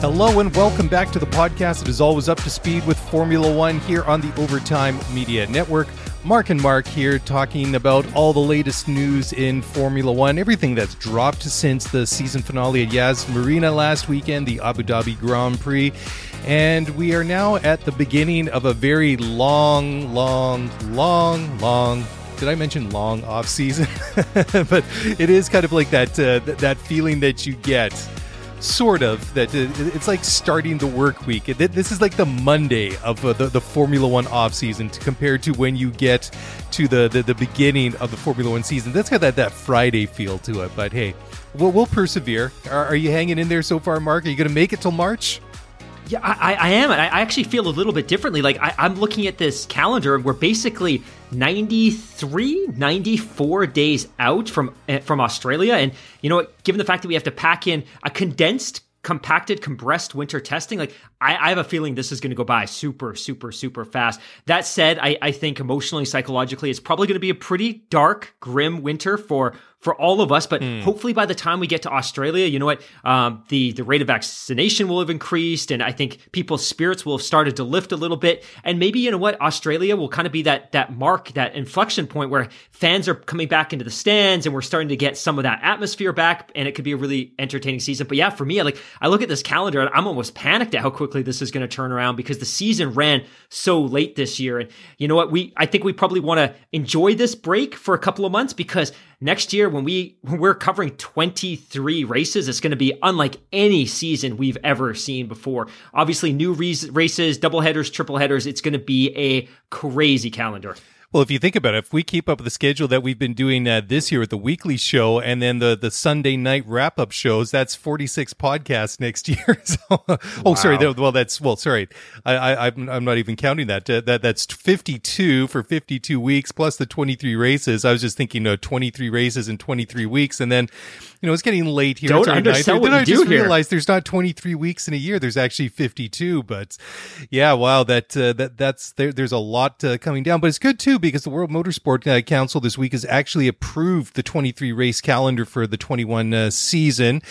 Hello and welcome back to the podcast that is always up to speed with Formula One here on the Overtime Media Network. Mark and Mark here talking about all the latest news in Formula One, everything that's dropped since the season finale at Yas Marina last weekend, the Abu Dhabi Grand Prix. And we are now at the beginning of a very long, long, long, long did I mention long off season? but it is kind of like that uh, th- that feeling that you get sort of that it's like starting the work week. This is like the monday of uh, the, the formula one off season compared to when you get to the, the the beginning of the formula one season. That's got that that friday feel to it but hey we'll, we'll persevere. Are, are you hanging in there so far mark? Are you gonna make it till march? Yeah, I, I am. I I actually feel a little bit differently. Like I, I'm looking at this calendar, and we're basically 93, 94 days out from eh, from Australia. And you know what? Given the fact that we have to pack in a condensed, compacted, compressed winter testing, like I, I have a feeling this is going to go by super, super, super fast. That said, I, I think emotionally, psychologically, it's probably going to be a pretty dark, grim winter for for all of us. But hopefully, by the time we get to Australia, you know what, um, the the rate of vaccination will have increased, and I think people's spirits will have started to lift a little bit. And maybe you know what, Australia will kind of be that that mark, that inflection point where fans are coming back into the stands, and we're starting to get some of that atmosphere back, and it could be a really entertaining season. But yeah, for me, like I look at this calendar, and I'm almost panicked at how quickly this is going to turn around because the season ran so late this year. And you know what, we I think we probably want to enjoy this break for a couple of months because next year when we when we're covering 23 races it's going to be unlike any season we've ever seen before. Obviously new re- races double headers triple headers it's going to be a crazy calendar Well, if you think about it, if we keep up the schedule that we've been doing uh, this year with the weekly show and then the, the Sunday night wrap up shows, that's 46 podcasts next year. so, oh, sorry. that- well, that's, well, sorry. I, I, I'm, I'm not even counting that. Uh, that. That's 52 for 52 weeks plus the 23 races. I was just thinking, uh, 23 races in 23 weeks. And then, you know, it's getting late here. Don't undersell 9:30. what Then I do just here. realized there's not 23 weeks in a year. There's actually 52. But yeah, wow, that uh, that that's there. There's a lot uh, coming down, but it's good too because the World Motorsport uh, Council this week has actually approved the 23 race calendar for the 21 uh, season,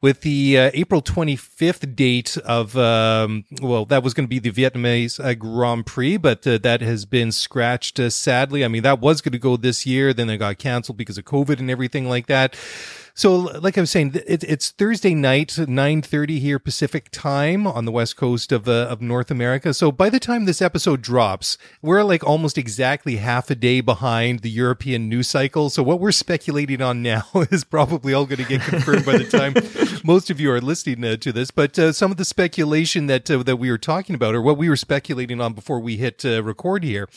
with the uh, April 25th date of um, well, that was going to be the Vietnamese uh, Grand Prix, but uh, that has been scratched. Uh, sadly, I mean that was going to go this year, then it got canceled because of COVID and everything like that. So, like I was saying, it, it's Thursday night, nine thirty here Pacific time on the west coast of uh, of North America. So, by the time this episode drops, we're like almost exactly half a day behind the European news cycle. So, what we're speculating on now is probably all going to get confirmed by the time most of you are listening uh, to this. But uh, some of the speculation that uh, that we were talking about, or what we were speculating on before we hit uh, record here,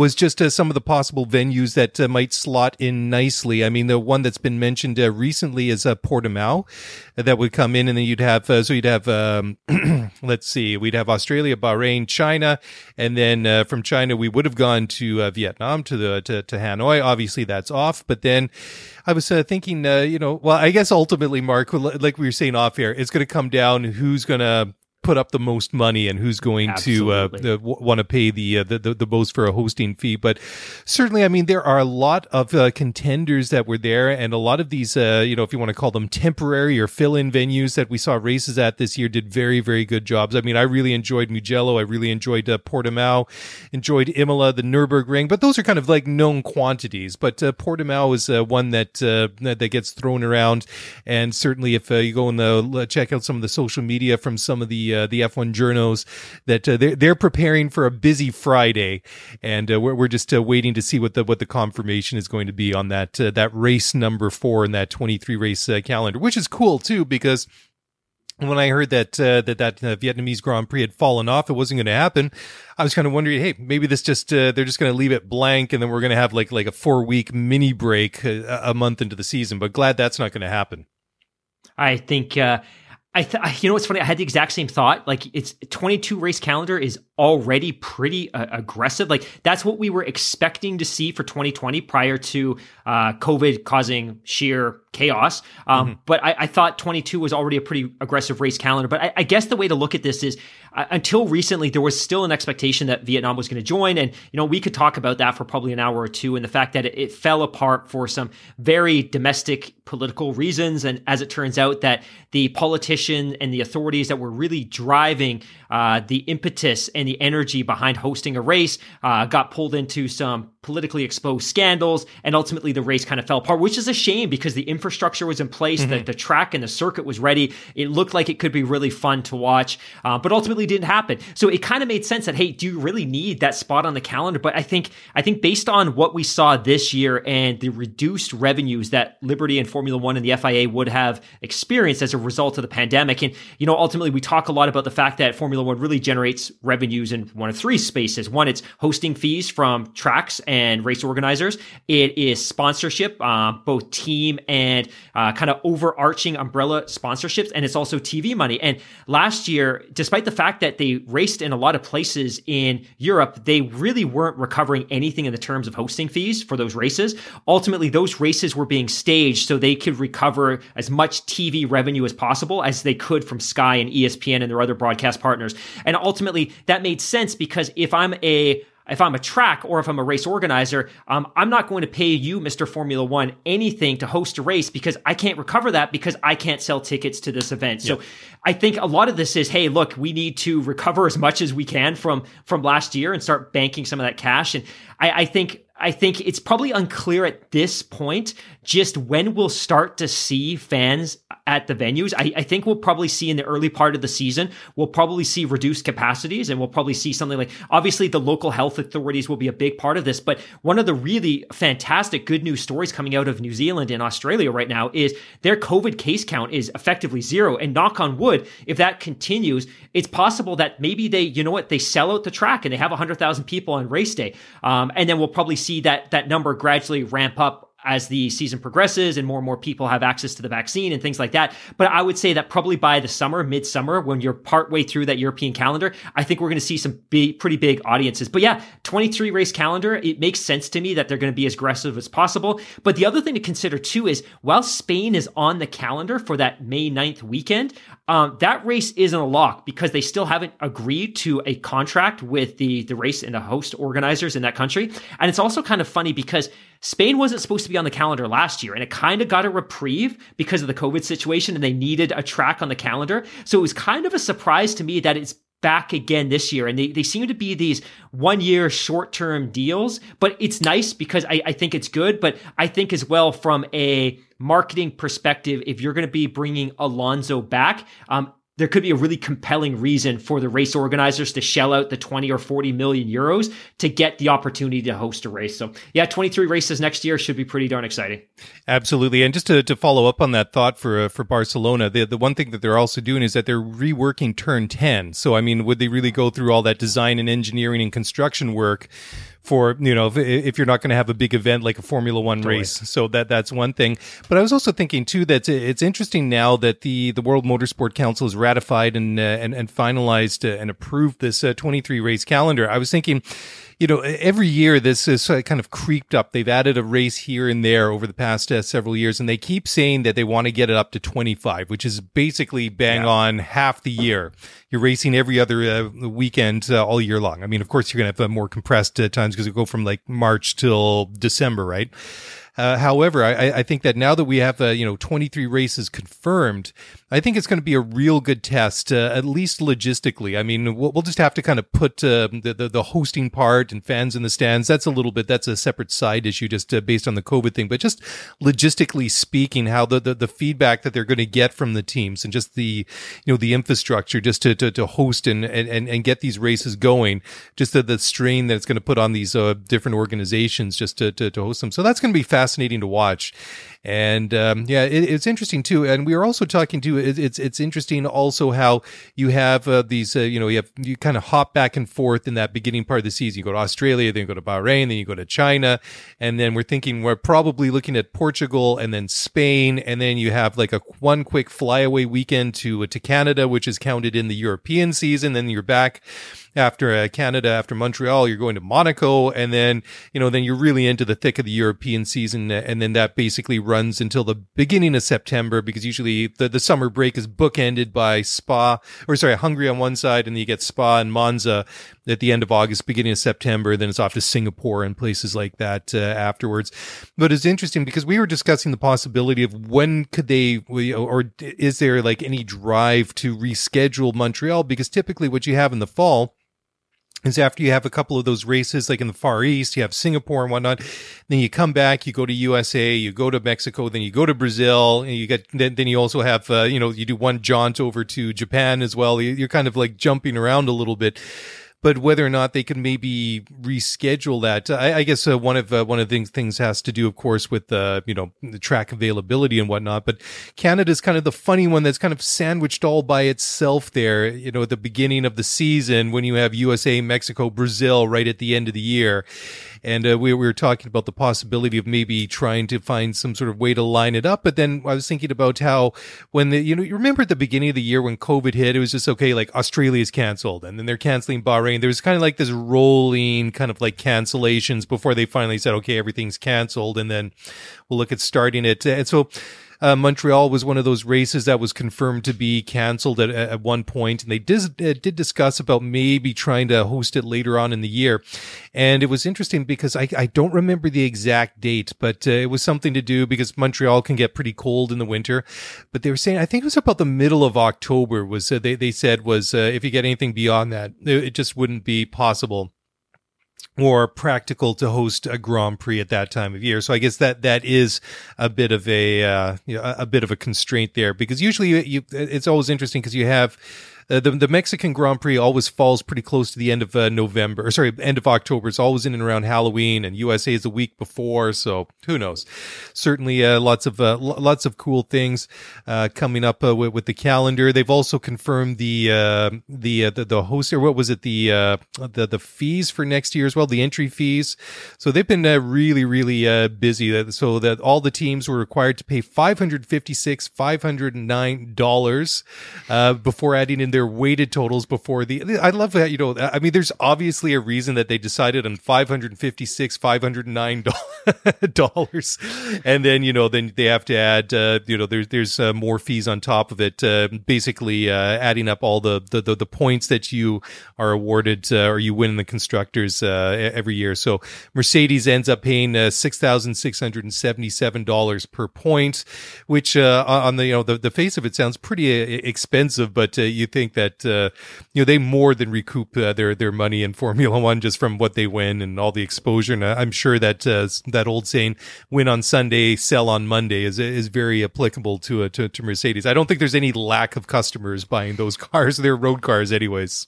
was just uh, some of the possible venues that uh, might slot in nicely. I mean, the one that's been mentioned uh, recently is uh, Portimao uh, that would come in, and then you'd have uh, so you'd have um, let's see, we'd have Australia, Bahrain, China, and then uh, from China we would have gone to Vietnam to the to, to Hanoi. Obviously, that's off, but then. I was thinking, you know, well, I guess ultimately, Mark, like we were saying off air, it's going to come down who's going to put up the most money and who's going Absolutely. to uh, w- want to pay the, uh, the the the most for a hosting fee. But certainly, I mean, there are a lot of uh, contenders that were there, and a lot of these, uh, you know, if you want to call them temporary or fill-in venues that we saw races at this year, did very very good jobs. I mean, I really enjoyed Mugello, I really enjoyed uh, Portimao, enjoyed Imola, the Nurburgring, but those are kind of like known quantities. But uh, Portimao is uh, one that uh, that gets thrown around, and certainly if uh, you go and check out some of the social media from some of the uh, the F1 journos, that uh, they're they're preparing for a busy Friday, and uh, we're we're just uh, waiting to see what the what the confirmation is going to be on that uh, that race number four in that 23 race uh, calendar, which is cool too because when I heard that uh, that that uh, Vietnamese Grand Prix had fallen off, it wasn't going to happen. I was kind of wondering, hey, maybe this just uh, they're just going to leave it blank, and then we're going to have like like a four week mini break a, a, month into the season. But glad that's not going to happen. I think. I, th- you know what's funny? I had the exact same thought. Like it's 22 race calendar is already pretty uh, aggressive. Like that's what we were expecting to see for 2020 prior to uh, COVID causing sheer chaos. Um, mm-hmm. But I, I, thought 22 was already a pretty aggressive race calendar. But I, I guess the way to look at this is uh, until recently, there was still an expectation that Vietnam was going to join. And, you know, we could talk about that for probably an hour or two and the fact that it, it fell apart for some very domestic political reasons. And as it turns out, that the politician and the authorities that were really driving uh, the impetus and the energy behind hosting a race uh, got pulled into some politically exposed scandals, and ultimately the race kind of fell apart, which is a shame because the infrastructure was in place, mm-hmm. the, the track and the circuit was ready. It looked like it could be really fun to watch, uh, but ultimately didn't happen. So it kind of made sense that hey, do you really need that spot on the calendar? But I think I think based on what we saw this year and the reduced revenues that Liberty and Formula One and the FIA would have experienced as a result of the pandemic, and you know ultimately we talk a lot about the fact that Formula One really generates revenues in one of three spaces. One, it's hosting fees from tracks and race organizers. It is sponsorship, uh, both team and uh, kind of overarching umbrella sponsorships, and it's also TV money. And last year, despite the fact that they raced in a lot of places in Europe, they really weren't recovering anything in the terms of hosting fees for those races. Ultimately, those races were being staged so they could recover as much TV revenue as possible as they could from Sky and ESPN and their other broadcast partners. And ultimately, that made sense because if I'm a if I'm a track or if I'm a race organizer, um, I'm not going to pay you, Mr. Formula One, anything to host a race because I can't recover that because I can't sell tickets to this event. So I think a lot of this is, hey, look, we need to recover as much as we can from from last year and start banking some of that cash. And I, I think I think it's probably unclear at this point just when we'll start to see fans at the venues. I, I, think we'll probably see in the early part of the season, we'll probably see reduced capacities and we'll probably see something like obviously the local health authorities will be a big part of this. But one of the really fantastic good news stories coming out of New Zealand and Australia right now is their COVID case count is effectively zero. And knock on wood, if that continues, it's possible that maybe they, you know what, they sell out the track and they have 100,000 people on race day. Um, and then we'll probably see see that that number gradually ramp up as the season progresses and more and more people have access to the vaccine and things like that. But I would say that probably by the summer, midsummer, when you're partway through that European calendar, I think we're going to see some big, pretty big audiences. But yeah, 23 race calendar, it makes sense to me that they're going to be as aggressive as possible. But the other thing to consider too is while Spain is on the calendar for that May 9th weekend, um, that race isn't a lock because they still haven't agreed to a contract with the, the race and the host organizers in that country. And it's also kind of funny because Spain wasn't supposed to be on the calendar last year and it kind of got a reprieve because of the COVID situation and they needed a track on the calendar. So it was kind of a surprise to me that it's back again this year. And they, they seem to be these one year short term deals, but it's nice because I, I think it's good. But I think as well from a marketing perspective, if you're going to be bringing Alonso back, um, there could be a really compelling reason for the race organizers to shell out the 20 or 40 million euros to get the opportunity to host a race. So, yeah, 23 races next year should be pretty darn exciting. Absolutely. And just to, to follow up on that thought for uh, for Barcelona, the the one thing that they're also doing is that they're reworking turn 10. So, I mean, would they really go through all that design and engineering and construction work for you know if, if you're not going to have a big event like a Formula One totally. race. So that that's one thing. But I was also thinking too that it's interesting now that the the World Motorsport Council has ratified and uh, and, and finalized uh, and approved this uh, 23 race calendar. I was thinking you know, every year this is kind of creeped up. They've added a race here and there over the past uh, several years, and they keep saying that they want to get it up to 25, which is basically bang yeah. on half the year. You're racing every other uh, weekend uh, all year long. I mean, of course, you're going to have more compressed uh, times because it go from like March till December, right? Uh, however, I, I, think that now that we have, uh, you know, 23 races confirmed, I think it's going to be a real good test, uh, at least logistically. I mean, we'll, we'll just have to kind of put uh, the, the, the hosting part and fans in the stands. That's a little bit that's a separate side issue, just uh, based on the COVID thing. But just logistically speaking, how the, the, the feedback that they're going to get from the teams and just the you know the infrastructure just to to, to host and, and and get these races going, just the, the strain that it's going to put on these uh, different organizations just to, to to host them. So that's going to be fascinating to watch. And um, yeah, it, it's interesting too. And we were also talking to it, it's it's interesting also how you have uh, these uh, you know you have you kind of hop back and forth in that beginning part of the season. You go to Australia, then you go to Bahrain, then you go to China, and then we're thinking we're probably looking at Portugal and then Spain, and then you have like a one quick flyaway weekend to to Canada, which is counted in the European season. Then you're back after uh, Canada, after Montreal, you're going to Monaco, and then you know then you're really into the thick of the European season, and then that basically runs until the beginning of September because usually the the summer break is bookended by Spa or sorry Hungary on one side, and then you get Spa and Monza at the end of August, beginning of September. Then it's off to Singapore and places like that uh, afterwards. But it's interesting because we were discussing the possibility of when could they, or is there like any drive to reschedule Montreal? Because typically what you have in the fall is after you have a couple of those races, like in the Far East, you have Singapore and whatnot. Then you come back, you go to USA, you go to Mexico, then you go to Brazil, and you get then, then you also have uh, you know you do one jaunt over to Japan as well. You're kind of like jumping around a little bit but whether or not they can maybe reschedule that, I, I guess uh, one of uh, one of the things, things has to do, of course, with uh, you know the track availability and whatnot. But Canada's kind of the funny one that's kind of sandwiched all by itself there. You know, at the beginning of the season when you have USA, Mexico, Brazil right at the end of the year, and uh, we, we were talking about the possibility of maybe trying to find some sort of way to line it up. But then I was thinking about how when the, you know, you remember at the beginning of the year when COVID hit, it was just okay, like Australia's canceled and then they're canceling Bahrain. There was kind of like this rolling kind of like cancellations before they finally said, okay, everything's canceled. And then we'll look at starting it. And so, uh, Montreal was one of those races that was confirmed to be canceled at, at one point, and they did, uh, did discuss about maybe trying to host it later on in the year. And it was interesting because I, I don't remember the exact date, but uh, it was something to do because Montreal can get pretty cold in the winter. But they were saying, I think it was about the middle of October was, uh, they, they said was, uh, if you get anything beyond that, it just wouldn't be possible or practical to host a Grand Prix at that time of year. So I guess that that is a bit of a uh, you know, a bit of a constraint there because usually you, you it's always interesting because you have uh, the the Mexican Grand Prix always falls pretty close to the end of uh, November, or sorry, end of October. It's always in and around Halloween, and USA is a week before, so who knows? Certainly, uh, lots of uh, lots of cool things uh, coming up uh, with, with, the calendar. They've also confirmed the the, the, the host or what was it the the the fees for next year as well, the entry fees. So they've been really really busy. So that all the teams were required to pay five hundred fifty six five hundred nine dollars before adding in their their weighted totals before the. I love that you know. I mean, there's obviously a reason that they decided on 556, 509 dollars, and then you know, then they have to add. Uh, you know, there's there's uh, more fees on top of it. Uh, basically, uh, adding up all the, the, the the points that you are awarded uh, or you win in the constructors uh, every year. So Mercedes ends up paying six thousand six hundred and seventy seven dollars per point, which on the you know the, the face of it sounds pretty expensive, but you think think that uh, you know they more than recoup uh, their their money in Formula One just from what they win and all the exposure. And I'm sure that uh, that old saying "win on Sunday, sell on Monday" is is very applicable to, to to Mercedes. I don't think there's any lack of customers buying those cars. They're road cars, anyways.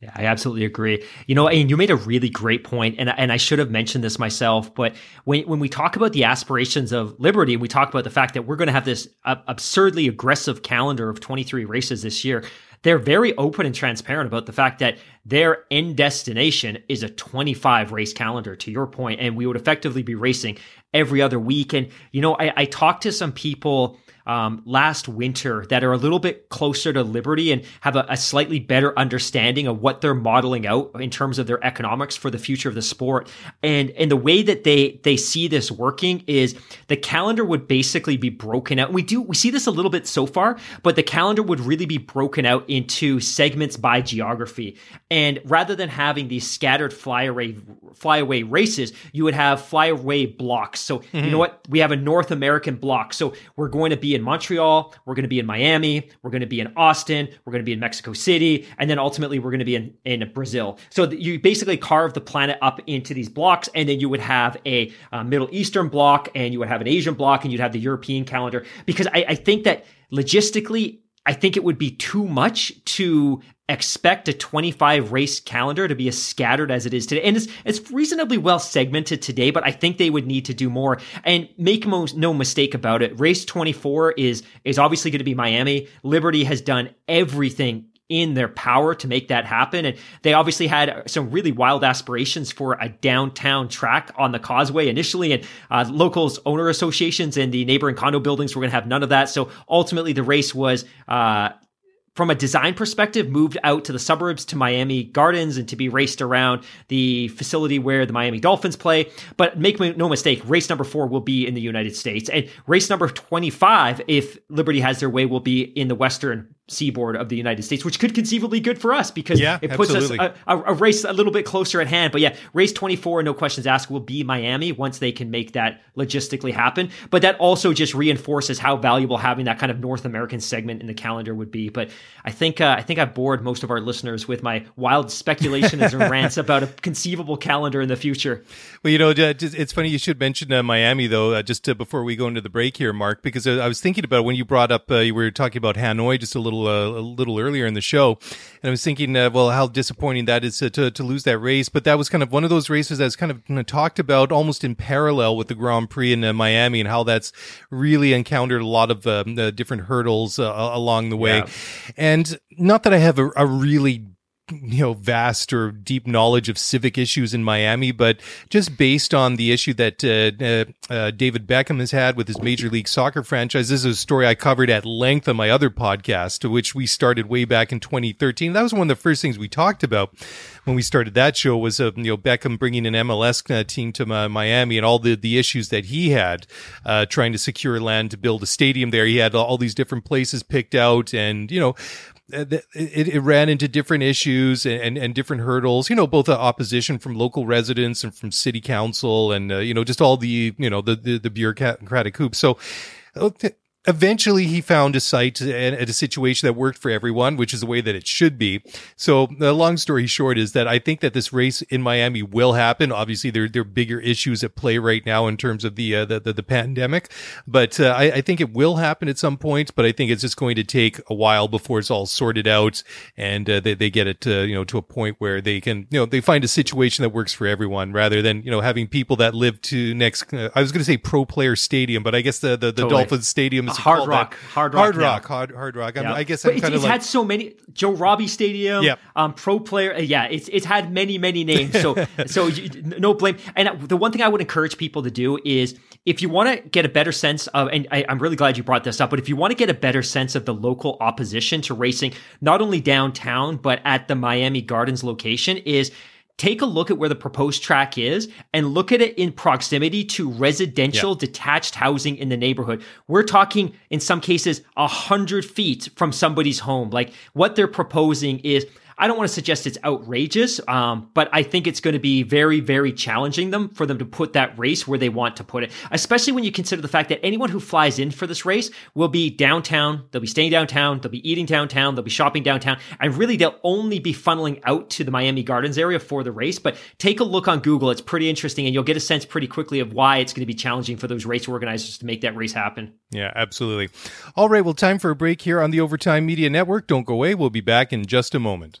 Yeah, I absolutely agree. You know, and you made a really great point, and and I should have mentioned this myself. But when when we talk about the aspirations of Liberty, and we talk about the fact that we're going to have this absurdly aggressive calendar of 23 races this year, they're very open and transparent about the fact that their end destination is a 25 race calendar. To your point, and we would effectively be racing every other week. And you know, I, I talked to some people um, last winter that are a little bit closer to Liberty and have a, a, slightly better understanding of what they're modeling out in terms of their economics for the future of the sport. And and the way that they they see this working is the calendar would basically be broken out. We do we see this a little bit so far, but the calendar would really be broken out into segments by geography. And rather than having these scattered flyaway flyaway races, you would have flyaway blocks. So mm-hmm. you know what? We have a North American block. So we're going to be in Montreal, we're going to be in Miami, we're going to be in Austin, we're going to be in Mexico City, and then ultimately we're going to be in, in Brazil. So you basically carve the planet up into these blocks, and then you would have a uh, Middle Eastern block, and you would have an Asian block, and you'd have the European calendar. Because I, I think that logistically, I think it would be too much to expect a 25 race calendar to be as scattered as it is today. And it's, it's reasonably well segmented today, but I think they would need to do more and make no mistake about it. Race 24 is, is obviously going to be Miami. Liberty has done everything in their power to make that happen. And they obviously had some really wild aspirations for a downtown track on the causeway initially. And uh, locals owner associations and the neighboring condo buildings were going to have none of that. So ultimately the race was, uh, from a design perspective, moved out to the suburbs to Miami Gardens and to be raced around the facility where the Miami Dolphins play. But make no mistake, race number four will be in the United States. And race number 25, if Liberty has their way, will be in the Western seaboard of the United States, which could conceivably good for us because yeah, it puts absolutely. us a, a, race a little bit closer at hand. But yeah, race 24, no questions asked, will be Miami once they can make that logistically happen. But that also just reinforces how valuable having that kind of North American segment in the calendar would be. But I think uh, I think I've bored most of our listeners with my wild speculations and rants about a conceivable calendar in the future. Well, you know, it's funny you should mention uh, Miami though, uh, just before we go into the break here, Mark, because uh, I was thinking about when you brought up uh, you were talking about Hanoi just a little little uh, a little earlier in the show, and I was thinking, uh, well, how disappointing that is to, to, lose that race. But that was kind of one of those races that's kind of you know, talked about almost in parallel with the Grand Prix in uh, Miami, and how that's really encountered a lot of um, different hurdles uh, along the way. Yeah. And not that I have a, a really you know vast or deep knowledge of civic issues in Miami, but just based on the issue that uh, uh, uh, David Beckham has had with his Major League Soccer franchise, this is a story I covered at length on my other podcast, which we started way back in 2013. That was one of the first things we talked about when we started that show was uh, you know Beckham bringing an MLS uh, team to Miami and all the the issues that he had uh, trying to secure land to build a stadium there. He had all these different places picked out, and you know uh, it, it, ran into different issues and, and different hurdles, you know, both opposition from local residents and from city council and, uh, you know, just all the, you know, the, the, the bureaucratic hoops. So, uh, eventually he found a site and a situation that worked for everyone, which is the way that it should be. So the long story short is that I think that this race in Miami will happen. Obviously, there, there are bigger issues at play right now in terms of the, uh, the, the, the, pandemic, but uh, I, I, think it will happen at some point, but I think it's just going to take a while before it's all sorted out and uh, they, they get it to, you know, to a point where they can, you know, they find a situation that works for everyone rather than, you know, having people that live to next, uh, I was going to say pro player stadium, but I guess the, the, the totally. Dolphins stadium is hard rock, hard rock, hard rock, hard, hard rock. I, I guess I'm kind of like, had so many Joe Robbie Stadium, yep. um, pro player. Uh, yeah, it's it's had many many names. So so you, no blame. And the one thing I would encourage people to do is if you want to get a better sense of, and I, I'm really glad you brought this up, but if you want to get a better sense of the local opposition to racing, not only downtown but at the Miami Gardens location, is take a look at where the proposed track is and look at it in proximity to residential yeah. detached housing in the neighborhood. We're talking in some cases a hundred feet from somebody's home. Like what they're proposing is I don't want to suggest it's outrageous, um, but I think it's going to be very, very challenging them for them to put that race where they want to put it, especially when you consider the fact that anyone who flies in for this race will be downtown, they'll be staying downtown, they'll be eating downtown, they'll be shopping downtown, and really they'll only be funneling out to the Miami Gardens area for the race. But take a look on Google, it's pretty interesting, and you'll get a sense pretty quickly of why it's going to be challenging for those race organizers to make that race happen. Yeah, absolutely. All right, well, time for a break here on the Overtime Media Network. Don't go away. We'll be back in just a moment.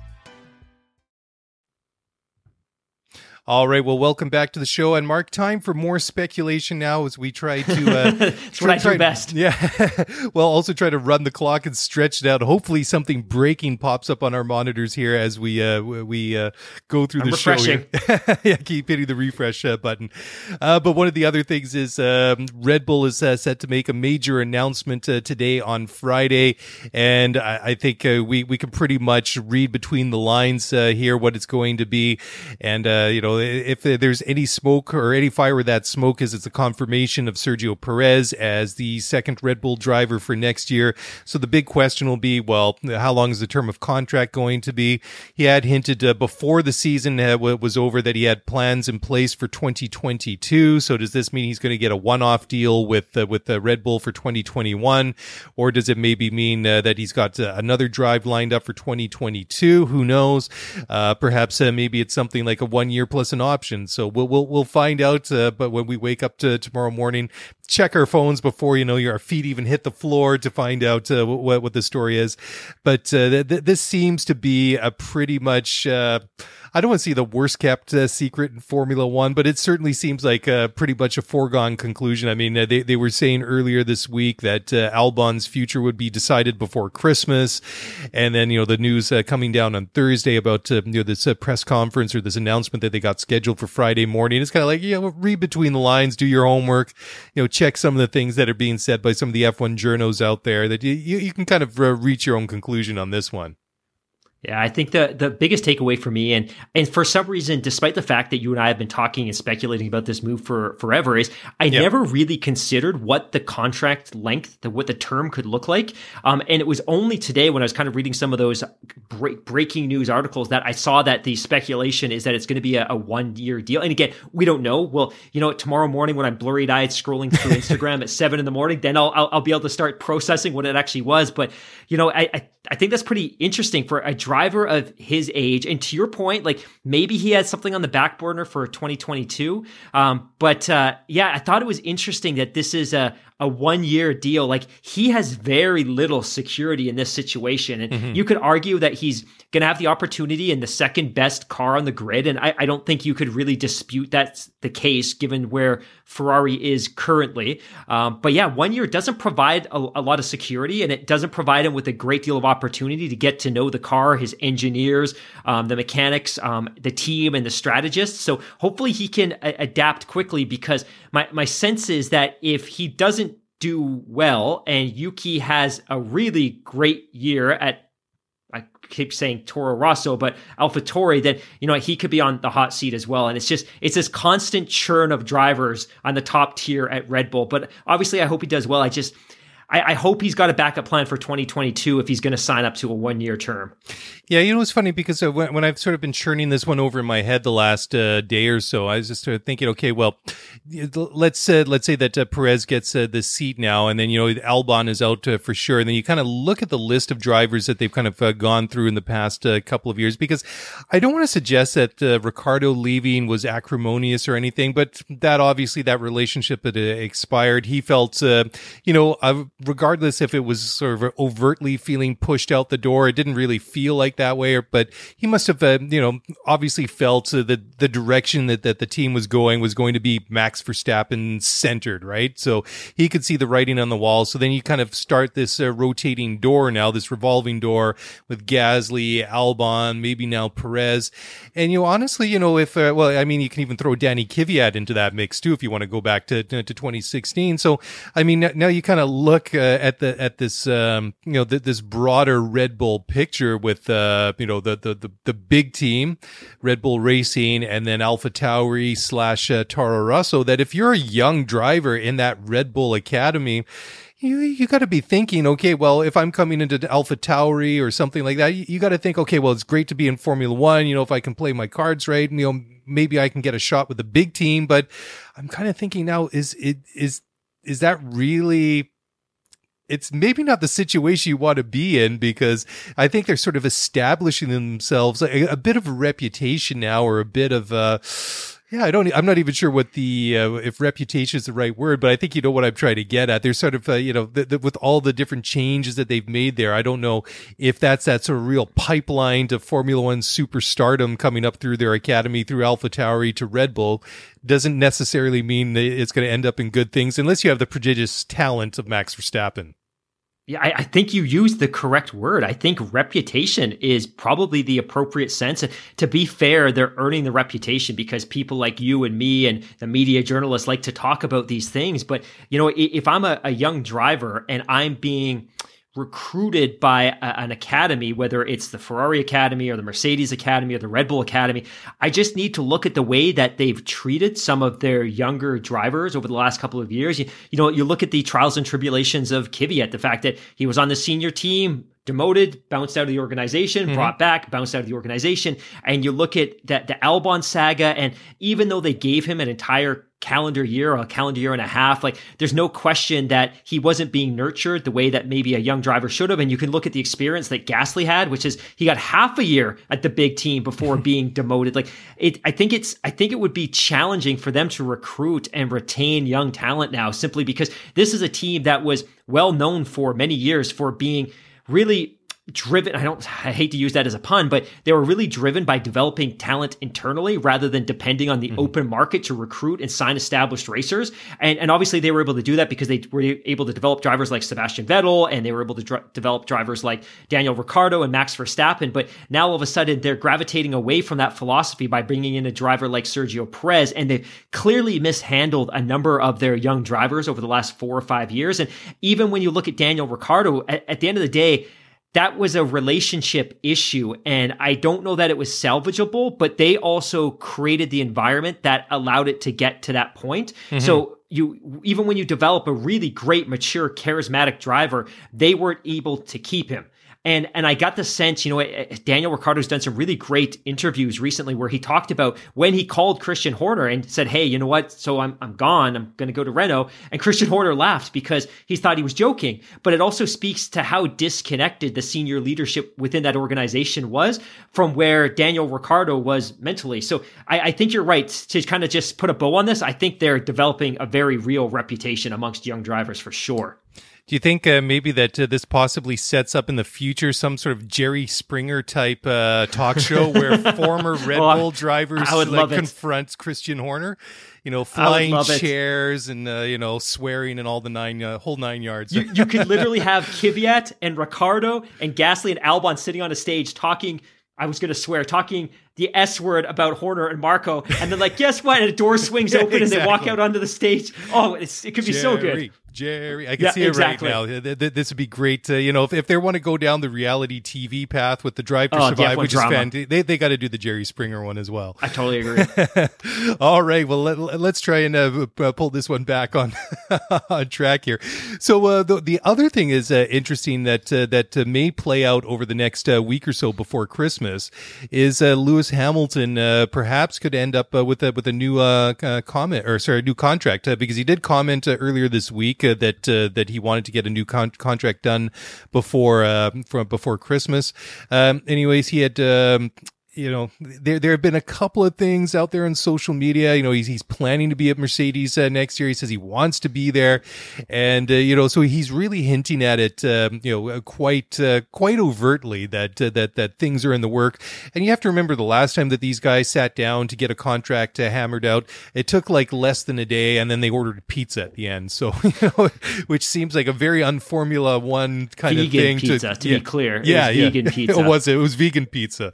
All right. Well, welcome back to the show. And Mark, time for more speculation now as we try to. Uh, That's what I do best. Yeah. well, also try to run the clock and stretch it out. Hopefully, something breaking pops up on our monitors here as we uh, we uh, go through I'm the show. refreshing. Here. yeah, keep hitting the refresh uh, button. Uh, but one of the other things is um, Red Bull is uh, set to make a major announcement uh, today on Friday, and I, I think uh, we we can pretty much read between the lines uh, here what it's going to be, and uh, you know if there's any smoke or any fire where that smoke is, it's a confirmation of Sergio Perez as the second Red Bull driver for next year. So the big question will be, well, how long is the term of contract going to be? He had hinted uh, before the season uh, was over that he had plans in place for 2022. So does this mean he's going to get a one-off deal with uh, with Red Bull for 2021, or does it maybe mean uh, that he's got uh, another drive lined up for 2022? Who knows? Perhaps maybe it's something like a one-year plus an option. So we'll we'll we'll find out. Uh, but when we wake up to tomorrow morning, check our phones before you know your feet even hit the floor to find out uh, what what the story is. But uh, th- this seems to be a pretty much. Uh, I don't want to see the worst kept uh, secret in Formula One, but it certainly seems like pretty much a foregone conclusion. I mean, uh, they, they were saying earlier this week that uh, Albon's future would be decided before Christmas. And then, you know, the news uh, coming down on Thursday about, you know, this press conference or this announcement that they got scheduled for Friday morning. It's kind of like, you know, read between the lines, do your homework, you know, check some of the things that are being said by some of the F1 journos out there that you, you, you can kind of reach your own conclusion on this one. Yeah, I think the the biggest takeaway for me, and and for some reason, despite the fact that you and I have been talking and speculating about this move for forever, is I Yeah. never really considered what the contract length, the, what the term could look like. Um, and it was only today when I was kind of reading some of those break, breaking news articles that I saw that the speculation is that it's going to be a, a one year deal. And again, we don't know. Well, you know, tomorrow morning when I'm blurry eyed scrolling through Instagram at seven in the morning, then I'll, I'll I'll be able to start processing what it actually was. But you know, I I, I think that's pretty interesting for a driver of his age. And to your point, like maybe he has something on the back burner for 2022. Um, but uh, yeah, I thought it was interesting that this is a a one year deal. Like he has very little security in this situation. And you could argue that he's going to have the opportunity in the second best car on the grid. And I, I don't think you could really dispute that's the case given where Ferrari is currently. Um, but yeah, one year doesn't provide a, a lot of security and it doesn't provide him with a great deal of opportunity to get to know the car, his engineers, um, the mechanics, um, the team, and the strategists. So hopefully he can a- adapt quickly because my, my sense is that if he doesn't do well and Yuki has a really great year at I keep saying Toro Rosso, but AlphaTauri, then you know he could be on the hot seat as well. And it's just it's this constant churn of drivers on the top tier at Red Bull. But obviously, I hope he does well. I just I, I hope he's got a backup plan for 2022 if he's going to sign up to a one year term. Yeah, you know, it's funny because uh, when, when I've sort of been churning this one over in my head the last uh, day or so, I was just sort of thinking, okay, well, let's uh, let's say that uh, Perez gets uh, the seat now, and then you know Albon is out uh, for sure, and then you kind of look at the list of drivers that they've kind of uh, gone through in the past couple of years. Because I don't want to suggest that Ricciardo leaving was acrimonious or anything, but that obviously that relationship had expired. He felt, you know, uh, regardless if it was sort of overtly feeling pushed out the door, it didn't really feel like that way, but he must have, uh, you know, obviously felt that the direction that, that the team was going was going to be Max Verstappen centered, right? So he could see the writing on the wall. So then you kind of start this uh, rotating door now, this revolving door with Gasly, Albon, maybe now Perez. And, you know, honestly, you know, if, uh, well, I mean, you can even throw Danny Kvyat into that mix too, if you want to go back to, to 2016. So, I mean, now you kind of look uh, at the, at this, um, you know, th- this broader Red Bull picture with, uh, you know, the, the, the, the big team, Red Bull Racing, and then Alpha Tauri slash uh, Toro Rosso, that if you're a young driver in that Red Bull Academy, you you got to be thinking, okay, well, if I'm coming into Alpha Tauri or something like that, you, you got to think, okay, well, it's great to be in Formula One. You know, if I can play my cards right, you know, maybe I can get a shot with the big team. But I'm kind of thinking now, is it is is that really it's maybe not the situation you want to be in because I think they're sort of establishing themselves a, a bit of a reputation now or a bit of uh yeah, I don't. I'm not even sure what the uh, if reputation is the right word, but I think you know what I'm trying to get at. There's sort of uh, you know with all the different changes that they've made there. I don't know if that's that sort of real pipeline to Formula One superstardom coming up through their academy through AlphaTauri to Red Bull doesn't necessarily mean that it's going to end up in good things unless you have the prodigious talent of Max Verstappen. Yeah, I, I, think you used the correct word. I think reputation is probably the appropriate sense. To be fair, they're earning the reputation because people like you and me and the media journalists like to talk about these things. But, you know, if I'm a, a young driver and I'm being recruited by a, an academy, whether it's the Ferrari Academy or the Mercedes Academy or the Red Bull Academy. I just need to look at the way that they've treated some of their younger drivers over the last couple of years. You, you know, you look at the trials and tribulations of Kvyat, the fact that he was on the senior team, demoted, bounced out of the organization, mm-hmm. brought back, bounced out of the organization. And you look at that the Albon saga, and even though they gave him an entire calendar year or a calendar year and a half, like there's no question that he wasn't being nurtured the way that maybe a young driver should have. And you can look at the experience that Gasly had, which is he got half a year at the big team before being demoted. Like it, I think it's, I think it would be challenging for them to recruit and retain young talent now simply because this is a team that was well known for many years for being really driven i don't i hate to use that as a pun but they were really driven by developing talent internally rather than depending on the mm-hmm. open market to recruit and sign established racers. And, and obviously they were able to do that because they were able to develop drivers like sebastian vettel and they were able to dr- develop drivers like daniel ricciardo and max verstappen. But now all of a sudden they're gravitating away from that philosophy by bringing in a driver like sergio perez and they've clearly mishandled a number of their young drivers over the last four or five years. And even when you look at daniel ricciardo at, at the end of the day that was a relationship issue. And I don't know that it was salvageable, but they also created the environment that allowed it to get to that point. Mm-hmm. So you, even when you develop a really great, mature, charismatic driver, they weren't able to keep him. And and I got the sense, you know, eh, eh, Daniel Ricciardo's done some really great interviews recently where he talked about when he called Christian Horner and said, "Hey, you know what? So I'm I'm gone. I'm going to go to Renault." And Christian Horner laughed because he thought he was joking. But it also speaks to how disconnected the senior leadership within that organization was from where Daniel Ricardo was mentally. So I, I think you're right to kind of just put a bow on this. I think they're developing a very real reputation amongst young drivers for sure. Do you think uh, maybe that uh, this possibly sets up in the future some sort of Jerry Springer type uh, talk show where former Red Bull drivers like, confront Christian Horner? You know, flying chairs it. and uh, you know swearing and all the nine uh, whole nine yards. You, you could literally have Kvyat and Ricciardo and Gasly and Albon sitting on a stage talking I was going to swear, talking the S word about Horner and Marko, and then like, guess what? And a door swings open exactly. and they walk out onto the stage. Oh, it could be Jerry. so good. Jerry. I can yeah, see it exactly. right now. This would be great. To, you know, if, if they want to go down the reality TV path with the Drive to oh, Survive, which drama. is fantastic, they, they got to do the Jerry Springer one as well. I totally agree. All right. Well, let, us try and uh, uh, pull this one back on, on track here. So uh, the, the other thing is uh, interesting that uh, that uh, may play out over the next week or so before Christmas is Lewis Hamilton perhaps could end up with a with a new comment or sorry, a new contract because he did comment earlier this week that uh, that he wanted to get a new con- contract done before uh, from before Christmas. Um, anyways, he had um, you know, there there have been a couple of things out there on social media. You know, he's he's planning to be at Mercedes uh, next year. He says he wants to be there, and uh, you know, so he's really hinting at it, um, you know, uh, quite uh, quite overtly that uh, that that things are in the work. And you have to remember the last time that these guys sat down to get a contract uh, hammered out, it took like less than a day, and then they ordered pizza at the end. So you know, which seems like a very unformula one kind vegan of thing. Pizza, to, to yeah, be clear, yeah, yeah. vegan pizza. it was it was vegan pizza.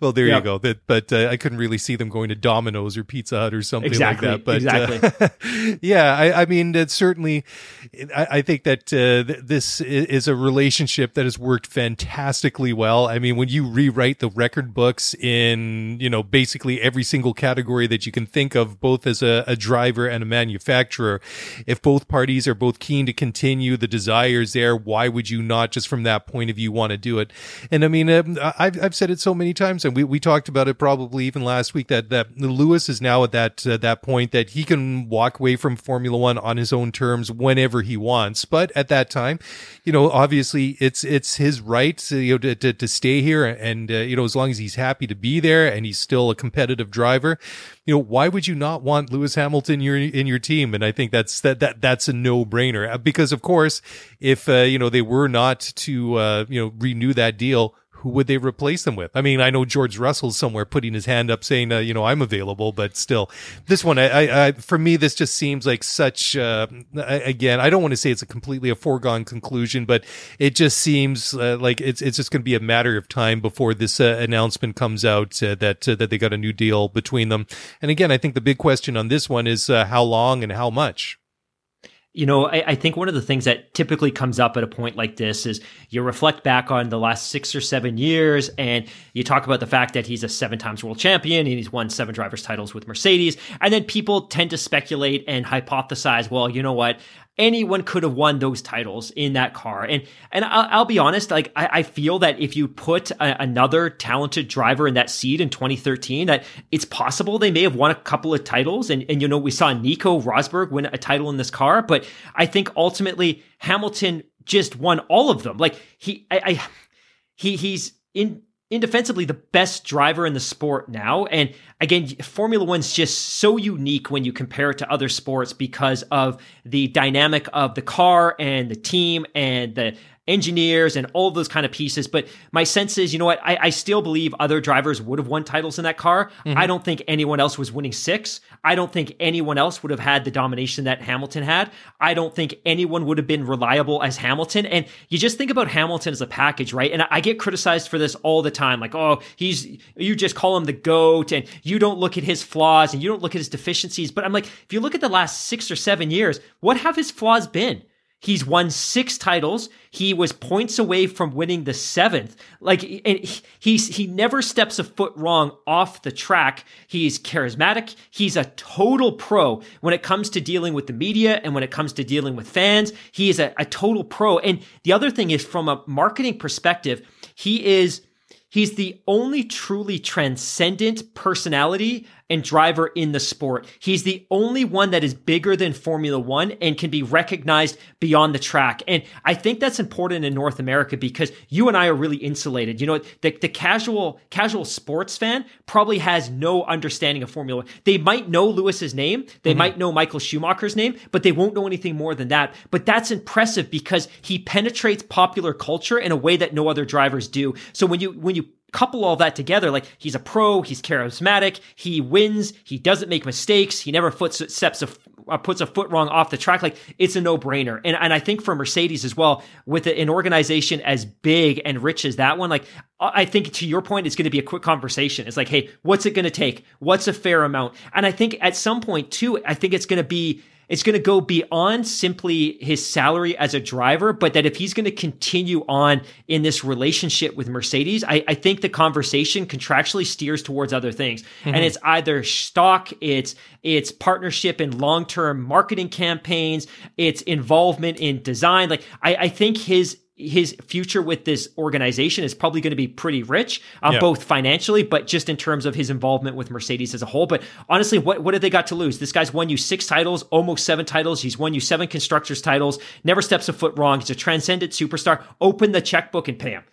Well, there yep. you go. That, but uh, I couldn't really see them going to Domino's or Pizza Hut or something exactly, like that. But exactly. Uh, yeah, I, I mean, it's certainly, I, I think that uh, th- this is a relationship that has worked fantastically well. I mean, when you rewrite the record books in, you know, basically every single category that you can think of, both as a, a driver and a manufacturer, if both parties are both keen to continue, the desires there, why would you not just from that point of view want to do it? And I mean, um, I've, I've said it so many times and we, we talked about it probably even last week that that Lewis is now at that uh, that point that he can walk away from Formula One on his own terms whenever he wants. But at that time, you know, obviously it's it's his right to, you know to, to, to stay here, and uh, you know as long as he's happy to be there and he's still a competitive driver, you know why would you not want Lewis Hamilton your in your team? And I think that's that that that's a no brainer uh, because of course if uh, you know they were not to uh, you know renew that deal who would they replace them with? I mean, I know George Russell's somewhere putting his hand up saying, uh, you know, I'm available, but still, this one, I, I, I for me, this just seems like such, uh, again, I don't want to say it's a completely a foregone conclusion, but it just seems uh, like it's, it's just going to be a matter of time before this uh, announcement comes out uh, that, uh, that they got a new deal between them. And again, I think the big question on this one is how long and how much. You know, I, I, think one of the things that typically comes up at a point like this is you reflect back on the last six or seven years and you talk about the fact that he's a seven times world champion and he's won seven drivers' titles with Mercedes. And then people tend to speculate and hypothesize, well, you know what? Anyone could have won those titles in that car. And and I'll, I'll be honest, like I, I, feel that if you put a, another talented driver in that seat in 2013, that it's possible they may have won a couple of titles. And and you know we saw Nico Rosberg win a title in this car, but I think ultimately Hamilton just won all of them. Like he I, I he he's in indefensibly the best driver in the sport now. And again, Formula One's just so unique when you compare it to other sports because of the dynamic of the car and the team and the engineers and all those kind of pieces. But my sense is, you know what? I, I still believe other drivers would have won titles in that car. Mm-hmm. I don't think anyone else was winning six. I don't think anyone else would have had the domination that Hamilton had. I don't think anyone would have been reliable as Hamilton. And you just think about Hamilton as a package, right? And I, I get criticized for this all the time. Like, oh, he's, you just call him the GOAT and you don't look at his flaws and you don't look at his deficiencies. But I'm like, if you look at the last six or seven years, what have his flaws been? He's won six titles. He was points away from winning the seventh. Like, and he's he never steps a foot wrong off the track. He's charismatic. He's a total pro when it comes to dealing with the media and when it comes to dealing with fans. He is a, a total pro. And the other thing is, from a marketing perspective, he is He's the only truly transcendent personality and driver in the sport. He's the only one that is bigger than Formula One and can be recognized beyond the track. And I think that's important in North America because you and I are really insulated. You know, the, the casual, casual sports fan probably has no understanding of Formula One. They might know Lewis's name. They mm-hmm. might know Michael Schumacher's name, but they won't know anything more than that. But that's impressive because he penetrates popular culture in a way that no other drivers do. So when you, when you couple all that together, like he's a pro, he's charismatic, he wins, he doesn't make mistakes, he never foot steps a, uh, puts a foot wrong off the track. Like it's a no brainer. And and I think for Mercedes as well, with an organization as big and rich as that one, like I think to your point, it's going to be a quick conversation. It's like, hey, what's it going to take? What's a fair amount? And I think at some point too, I think it's going to be it's going to go beyond simply his salary as a driver, but that if he's going to continue on in this relationship with Mercedes, I, I think the conversation contractually steers towards other things. Mm-hmm. And it's either stock, it's it's partnership in long-term marketing campaigns, it's involvement in design. Like I, I think his his future with this organization is probably going to be pretty rich, um, yeah. both financially, but just in terms of his involvement with Mercedes as a whole. But honestly, what what have they got to lose? This guy's won you six titles, almost seven titles. He's won you seven constructors titles. Never steps a foot wrong. He's a transcendent superstar. Open the checkbook and pay him.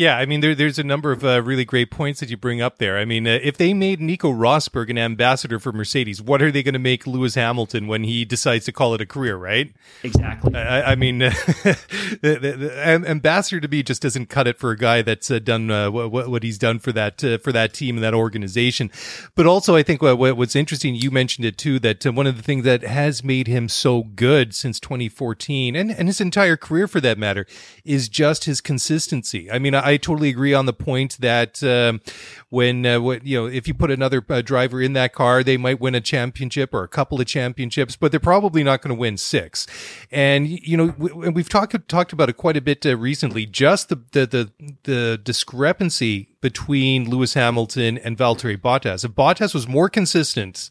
Yeah, I mean, there, there's a number of uh, really great points that you bring up there. I mean, uh, if they made Nico Rosberg an ambassador for Mercedes, what are they going to make Lewis Hamilton when he decides to call it a career, right? Exactly. I, I mean, the, the, the, ambassador to me just doesn't cut it for a guy that's uh, done uh, what, what, he's done for that uh, for that team and that organization. But also, I think what, what's interesting, you mentioned it too, that uh, one of the things that has made him so good since 2014 and, and his entire career for that matter is just his consistency. I mean, I I totally agree on the point that um, when uh, what, you know if you put another uh, driver in that car, they might win a championship or a couple of championships, but they're probably not going to win six. And you know, we, have talked talked about it quite a bit uh, recently. Just the the the, the discrepancy between Lewis Hamilton and Valtteri Bottas. If Bottas was more consistent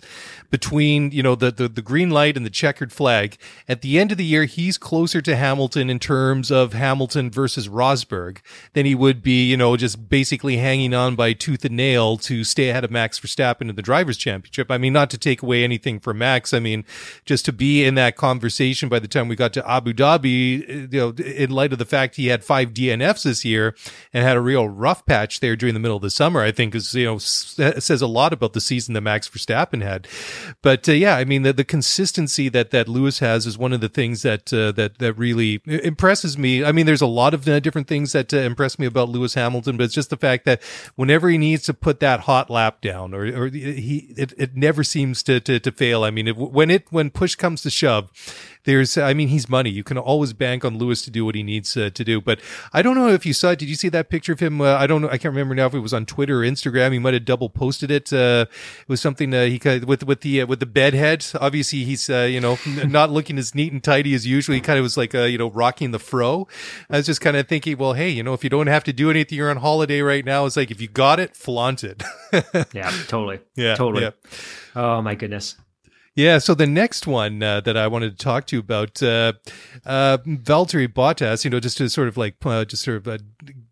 between, you know, the, the, the green light and the checkered flag, at the end of the year, he's closer to Hamilton in terms of Hamilton versus Rosberg than he would be, you know, just basically hanging on by tooth and nail to stay ahead of Max Verstappen in the drivers championship. I mean, not to take away anything from Max. I mean, just to be in that conversation by the time we got to Abu Dhabi, you know, in light of the fact he had five DNFs this year and had a real rough patch there during the middle of the summer, I think is, you know, says a lot about the season that Max Verstappen had. But uh, yeah, I mean, the, the consistency that, that Lewis has is one of the things that, uh, that, that really impresses me. I mean, there's a lot of uh, different things that uh, impress me about Lewis Hamilton, but it's just the fact that whenever he needs to put that hot lap down or, or he, it, it never seems to, to, to fail. I mean, it, when it, when push comes to shove, there's, I mean, he's money. You can always bank on Lewis to do what he needs uh, to do. But I don't know if you saw it. Did you see that picture of him? Uh, I don't know. I can't remember now if it was on Twitter or Instagram. He might have double posted it. Uh, it was something uh, he with with the uh, with the bed head. Obviously, he's uh, you know not looking as neat and tidy as usual. He kind of was like you know rocking the fro. I was just kind of thinking, well, hey, you know, if you don't have to do anything, you're on holiday right now. It's like if you got it, flaunt it. yeah, totally. Yeah, totally. Yeah. Oh my goodness. Yeah, so the next one uh, that I wanted to talk to you about, uh, uh, Valtteri Bottas, you know, just to sort of like, uh, just sort of, uh,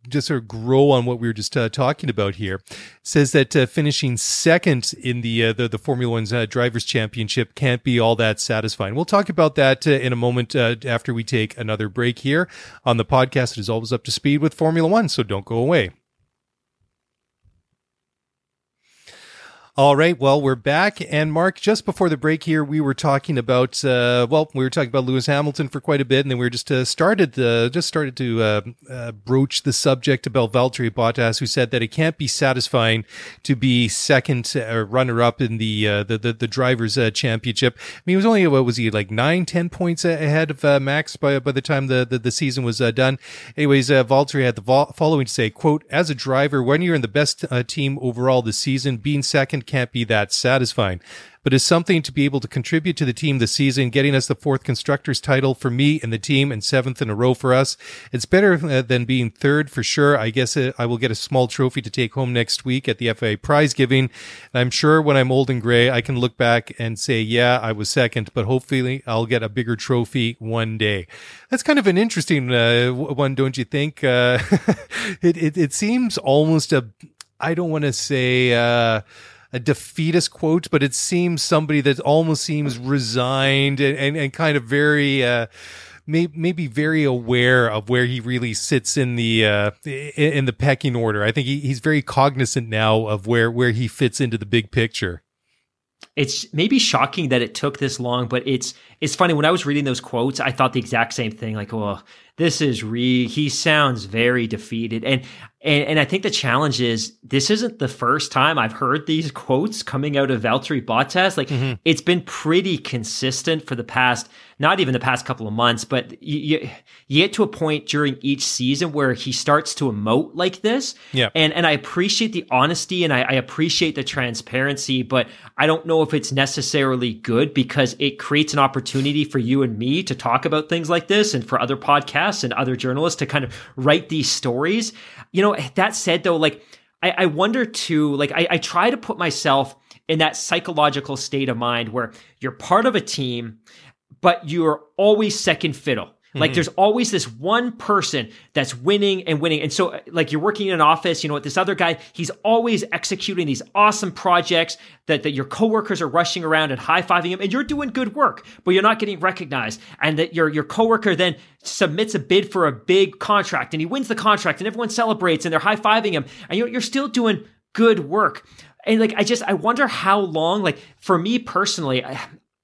just sort of grow on what we were just uh, talking about here, says that finishing second in the, the the Formula One's drivers' championship can't be all that satisfying. We'll talk about that in a moment after we take another break here on the podcast. It is always up to speed with Formula One, so don't go away. All right. Well, we're back. And Mark, just before the break here, we were talking about, uh, well, we were talking about Lewis Hamilton for quite a bit. And then we were just uh, started, uh, just started to uh, uh, broach the subject about Valtteri Bottas, who said that it can't be satisfying to be second or runner up in the, uh, the, the, the, drivers championship. I mean, he was only, what was he, like nine, ten points ahead of Max by, by the time the, the, the season was done. Anyways, uh, Valtteri had the vo- following to say, quote, as a driver, when you're in the best team overall this season, being second can't be that satisfying. But it's something to be able to contribute to the team this season, getting us the fourth constructors title for me and the team and seventh in a row for us. It's better uh, than being third for sure. I guess uh, I will get a small trophy to take home next week at the FIA prize giving. And I'm sure when I'm old and gray, I can look back and say, yeah, I was second, but hopefully I'll get a bigger trophy one day. That's kind of an interesting uh, one, don't you think? Uh, it, it, it seems almost a, I don't want to say, uh, a defeatist quote, but it seems somebody that almost seems resigned and, and, and kind of very, uh, may, maybe very aware of where he really sits in the uh, in the pecking order. I think he, he's very cognizant now of where where he fits into the big picture. It's maybe shocking that it took this long, but it's it's funny when I was reading those quotes, I thought the exact same thing. Like, well, this is re. He sounds very defeated, and and, and I think the challenge is this isn't the first time I've heard these quotes coming out of Valtteri Bottas. Like mm-hmm. it's been pretty consistent for the past, not even the past couple of months, but you, you, you, get to a point during each season where he starts to emote like this. Yeah. And, and I appreciate the honesty and I, I appreciate the transparency, but I don't know if it's necessarily good because it creates an opportunity for you and me to talk about things like this and for other podcasts and other journalists to kind of write these stories. You know, that said, though, like I, I wonder too, like I, I try to put myself in that psychological state of mind where you're part of a team, but you're always second fiddle. Like mm-hmm. there's always this one person that's winning and winning. And so like you're working in an office, you know, with this other guy, he's always executing these awesome projects that, that your coworkers are rushing around and high-fiving him and you're doing good work, but you're not getting recognized. And that your your coworker then submits a bid for a big contract and he wins the contract and everyone celebrates and they're high-fiving him and you're, you're still doing good work. And like I just I wonder how long like for me personally, I,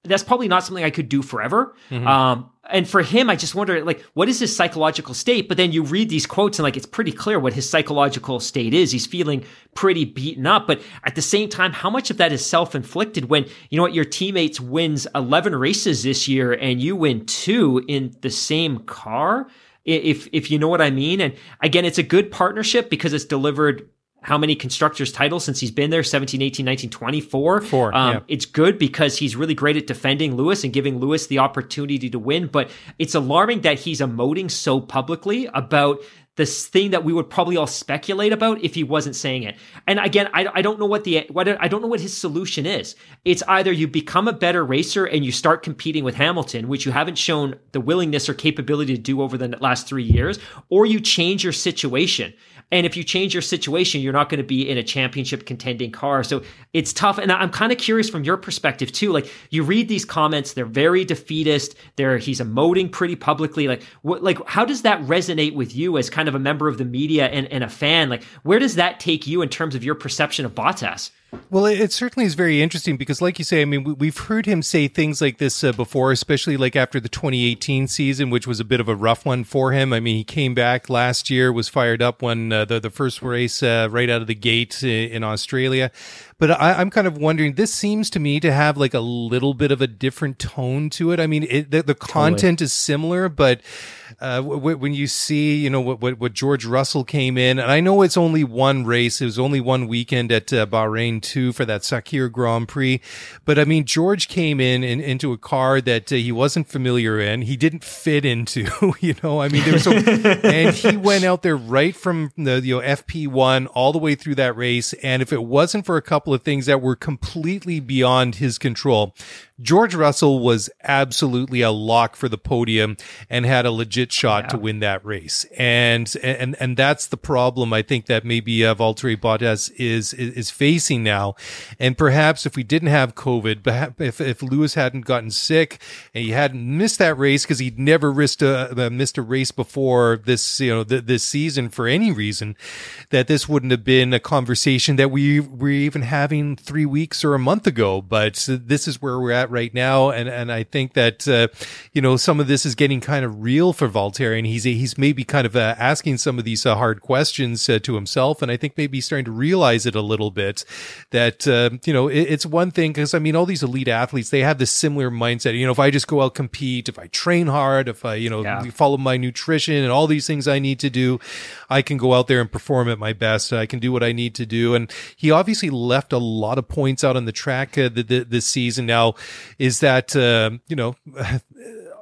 that's probably not something I could do forever. Mm-hmm. Um, and for him, I just wonder, like, what is his psychological state? But then you read these quotes and like, it's pretty clear what his psychological state is. He's feeling pretty beaten up. But at the same time, how much of that is self-inflicted when, you know what, your teammates wins 11 races this year and you win two in the same car? If, if you know what I mean. And again, it's a good partnership because it's delivered how many constructors titles since he's been there 17 18 19 24 Four, um, yeah. it's good because he's really great at defending lewis and giving lewis the opportunity to win but it's alarming that he's emoting so publicly about this thing that we would probably all speculate about if he wasn't saying it. And again, I, I don't know what the what I don't know what his solution is. It's either you become a better racer and you start competing with Hamilton, which you haven't shown the willingness or capability to do over the last three years, or you change your situation. And if you change your situation, you're not going to be in a championship contending car. So it's tough. And I'm kind of curious from your perspective too. Like you read these comments, they're very defeatist. They're he's emoting pretty publicly. Like what like how does that resonate with you as kind of a member of the media and, and a fan? Like where does that take you in terms of your perception of Bottas? Well, it certainly is very interesting because, like you say, I mean, we've heard him say things like this uh, before, especially like after the 2018 season, which was a bit of a rough one for him. I mean, he came back last year, was fired up when uh, the the first race uh, right out of the gate in Australia, but I, am kind of wondering. This seems to me to have like a little bit of a different tone to it. I mean, it, the, the content totally. is similar, but uh, w- when you see, you know, what, what, what George Russell came in, and I know it's only one race. It was only one weekend at uh, Bahrain too for that Sakhir Grand Prix, but I mean, George came in, in into a car that uh, he wasn't familiar in. He didn't fit into. You know, I mean, there was so, and he went out there right from the you know FP one all the way through that race, and if it wasn't for a couple of things that were completely beyond his control. George Russell was absolutely a lock for the podium and had a legit shot yeah. to win that race. And, and, and that's the problem I think that maybe uh, Valtteri Bottas is, is, is facing now. And perhaps if we didn't have COVID, if, if Lewis hadn't gotten sick and he hadn't missed that race because he'd never risked a, uh, missed a race before this, you know, th- this season for any reason, that this wouldn't have been a conversation that we were even having three weeks or a month ago. But this is where we're at right now, and and I think that uh, you know some of this is getting kind of real for Valtteri and he's he's maybe kind of uh, asking some of these uh, hard questions uh, to himself, and I think maybe he's starting to realize it a little bit that uh, you know it, it's one thing because I mean all these elite athletes they have this similar mindset. You know, if I just go out compete, if I train hard, if I you know yeah. follow my nutrition and all these things I need to do, I can go out there and perform at my best. I can do what I need to do, and he obviously left a lot of points out on the track uh, the, the, this season. Now, is that uh, you know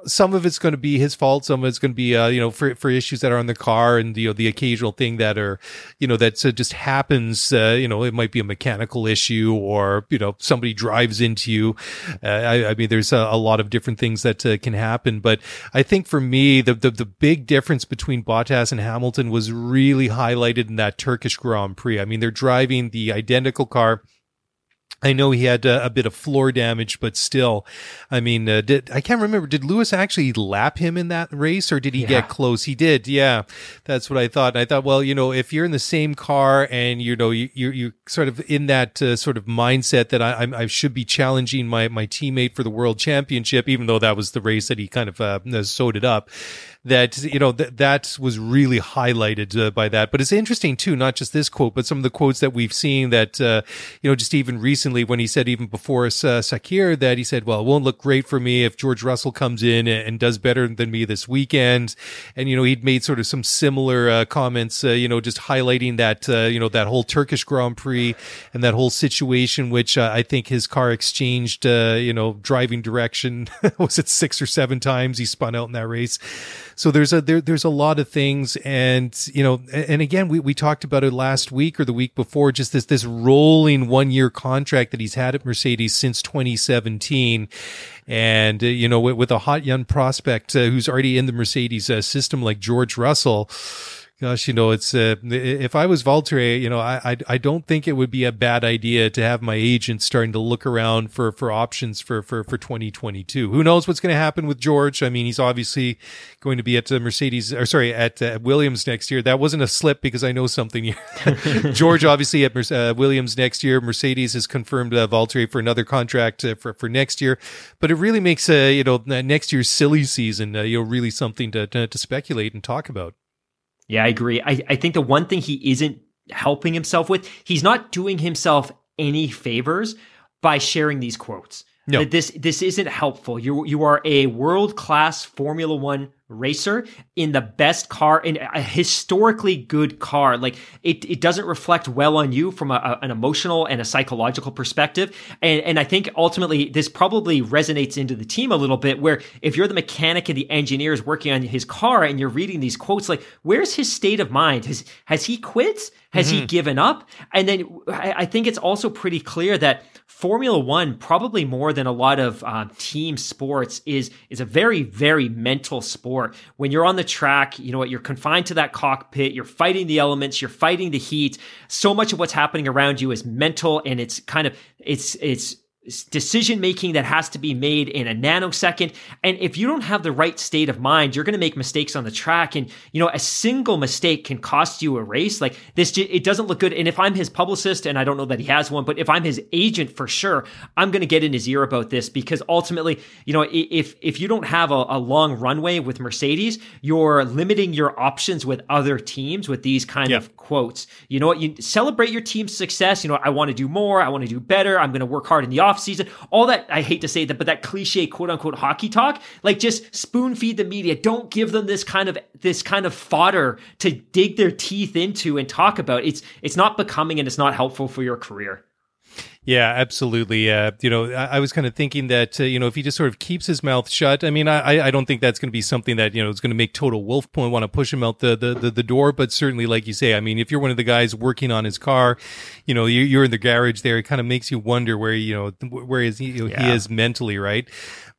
some of it's going to be his fault. Some of it's going to be, uh, you know, for, for issues that are on the car and, you know, the occasional thing that are, you know, that uh, just happens. Uh, you know, it might be a mechanical issue or, you know, somebody drives into you. Uh, I, I, mean, there's a, a, lot of different things that uh, can happen. But I think for me, the, the, the big difference between Bottas and Hamilton was really highlighted in that Turkish Grand Prix. I mean, they're driving the identical car I know he had uh, a bit of floor damage, but still, I mean, uh, did I can't remember. Did Lewis actually lap him in that race, or did he yeah. get close? He did. Yeah, that's what I thought. And I thought, well, you know, if you're in the same car and you know you you you sort of in that uh, sort of mindset that I I should be challenging my my teammate for the world championship, even though that was the race that he kind of uh, sewed it up that you know that that was really highlighted uh, by that. But it's interesting too, not just this quote, but some of the quotes that we've seen that uh, you know just even recently when he said even before uh, Sakhir that he said, "Well, it won't look great for me if George Russell comes in and does better than me this weekend." And you know he'd made sort of some similar uh, comments, uh, you know, just highlighting that uh, you know that whole Turkish Grand Prix and that whole situation, which uh, I think his car exchanged, you know, driving direction was it six or seven times he spun out in that race. So there's a there, there's a lot of things, and you know, and again, we we talked about it last week or the week before, just this this rolling one year contract that he's had at Mercedes since 2017, and uh, you know, with, with, a hot young prospect uh, who's already in the Mercedes uh, system like George Russell Gosh, you know, it's uh, if I was Valtteri, you know, I, I, I don't think it would be a bad idea to have my agent starting to look around for for options for for for 2022. Who knows what's going to happen with George? I mean, he's obviously going to be at Mercedes or sorry at uh, Williams next year. That wasn't a slip because I know something. George obviously at uh, Williams next year. Mercedes has confirmed uh, Valtteri for another contract uh, for for next year, but it really makes uh, you know next year's silly season uh, you know really something to, to to speculate and talk about. Yeah, I agree. I, I think the one thing he isn't helping himself with, he's not doing himself any favors by sharing these quotes. No. This this isn't helpful. You you are a world class Formula One racer in the best car in a historically good car. Like it, it doesn't reflect well on you from a, a, an emotional and a psychological perspective. And and i think ultimately this probably resonates into the team a little bit where if you're the mechanic and the engineer is working on his car and you're reading these quotes like where's his state of mind? Has has he quit? Has mm-hmm. he given up? And then I, I think it's also pretty clear that Formula One, probably more than a lot of uh, team sports, is is a very very mental sport. When you're on the track, you know what you're confined to that cockpit. You're fighting the elements. You're fighting the heat. So much of what's happening around you is mental, and it's kind of it's it's decision making that has to be made in a nanosecond. And if you don't have the right state of mind, you're going to make mistakes on the track. And, you know, a single mistake can cost you a race. Like this, it doesn't look good. And if I'm his publicist, and I don't know that he has one, but if I'm his agent for sure, I'm going to get in his ear about this because ultimately, you know, if, if you don't have a, a long runway with Mercedes, you're limiting your options with other teams with these kind of quotes. You know what? You celebrate your team's success. You know, I want to do more. I want to do better. I'm going to work hard in the offseason, all that I hate to say that, but that cliche quote unquote hockey talk, like just spoon feed the media. Don't give them this kind of this kind of fodder to dig their teeth into and talk about. It's it's not becoming and it's not helpful for your career. Yeah, absolutely. Uh, you know, I, I was kind of thinking that uh, you know if he just sort of keeps his mouth shut. I mean, I I don't think that's going to be something that you know is going to make Toto Wolff point want to push him out the, the, the the door. But certainly, like you say, I mean, if you're one of the guys working on his car, you know, you're, you're in the garage there. It kind of makes you wonder where you know where is he you know, yeah. he is mentally, right?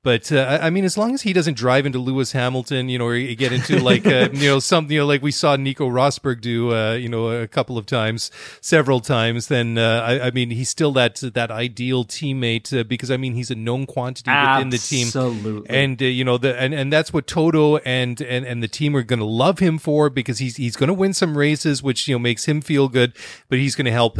But uh, I mean, as long as he doesn't drive into Lewis Hamilton, you know, or get into like uh, you know something, you know, like we saw Nico Rosberg do, uh, you know, a couple of times, several times, then uh, I, I, mean, he's still that that ideal teammate uh, because I mean, he's a known quantity within the team, absolutely, and uh, you know, the and, and that's what Toto and and and the team are going to love him for because he's he's going to win some races, which you know makes him feel good, but he's going to help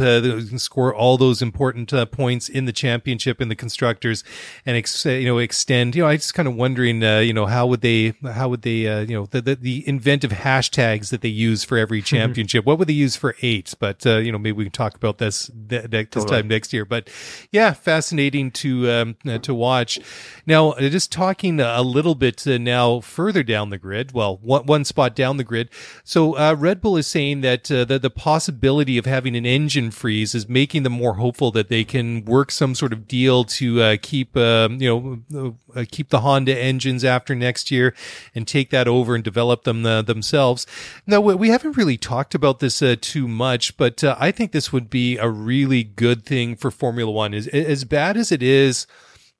score all those important points in the championship in the constructors and ex- you know extend and you know, I just kind of wondering, uh, you know, how would they, how would they, uh, you know, the, the, the inventive hashtags that they use for every championship. what would they use for eight? But uh, you know, maybe we can talk about this th- this totally. time next year. But yeah, fascinating to um, uh, to watch. Now, uh, just talking a little bit uh, now further down the grid. Well, one, one spot down the grid. So Red Bull is saying that the the possibility of having an engine freeze is making them more hopeful that they can work some sort of deal to keep um, you know uh, keep the Honda engines after next year and take that over and develop them uh, themselves. Now, we haven't really talked about this uh, too much, but uh, I think this would be a really good thing for Formula One. As, as bad as it is,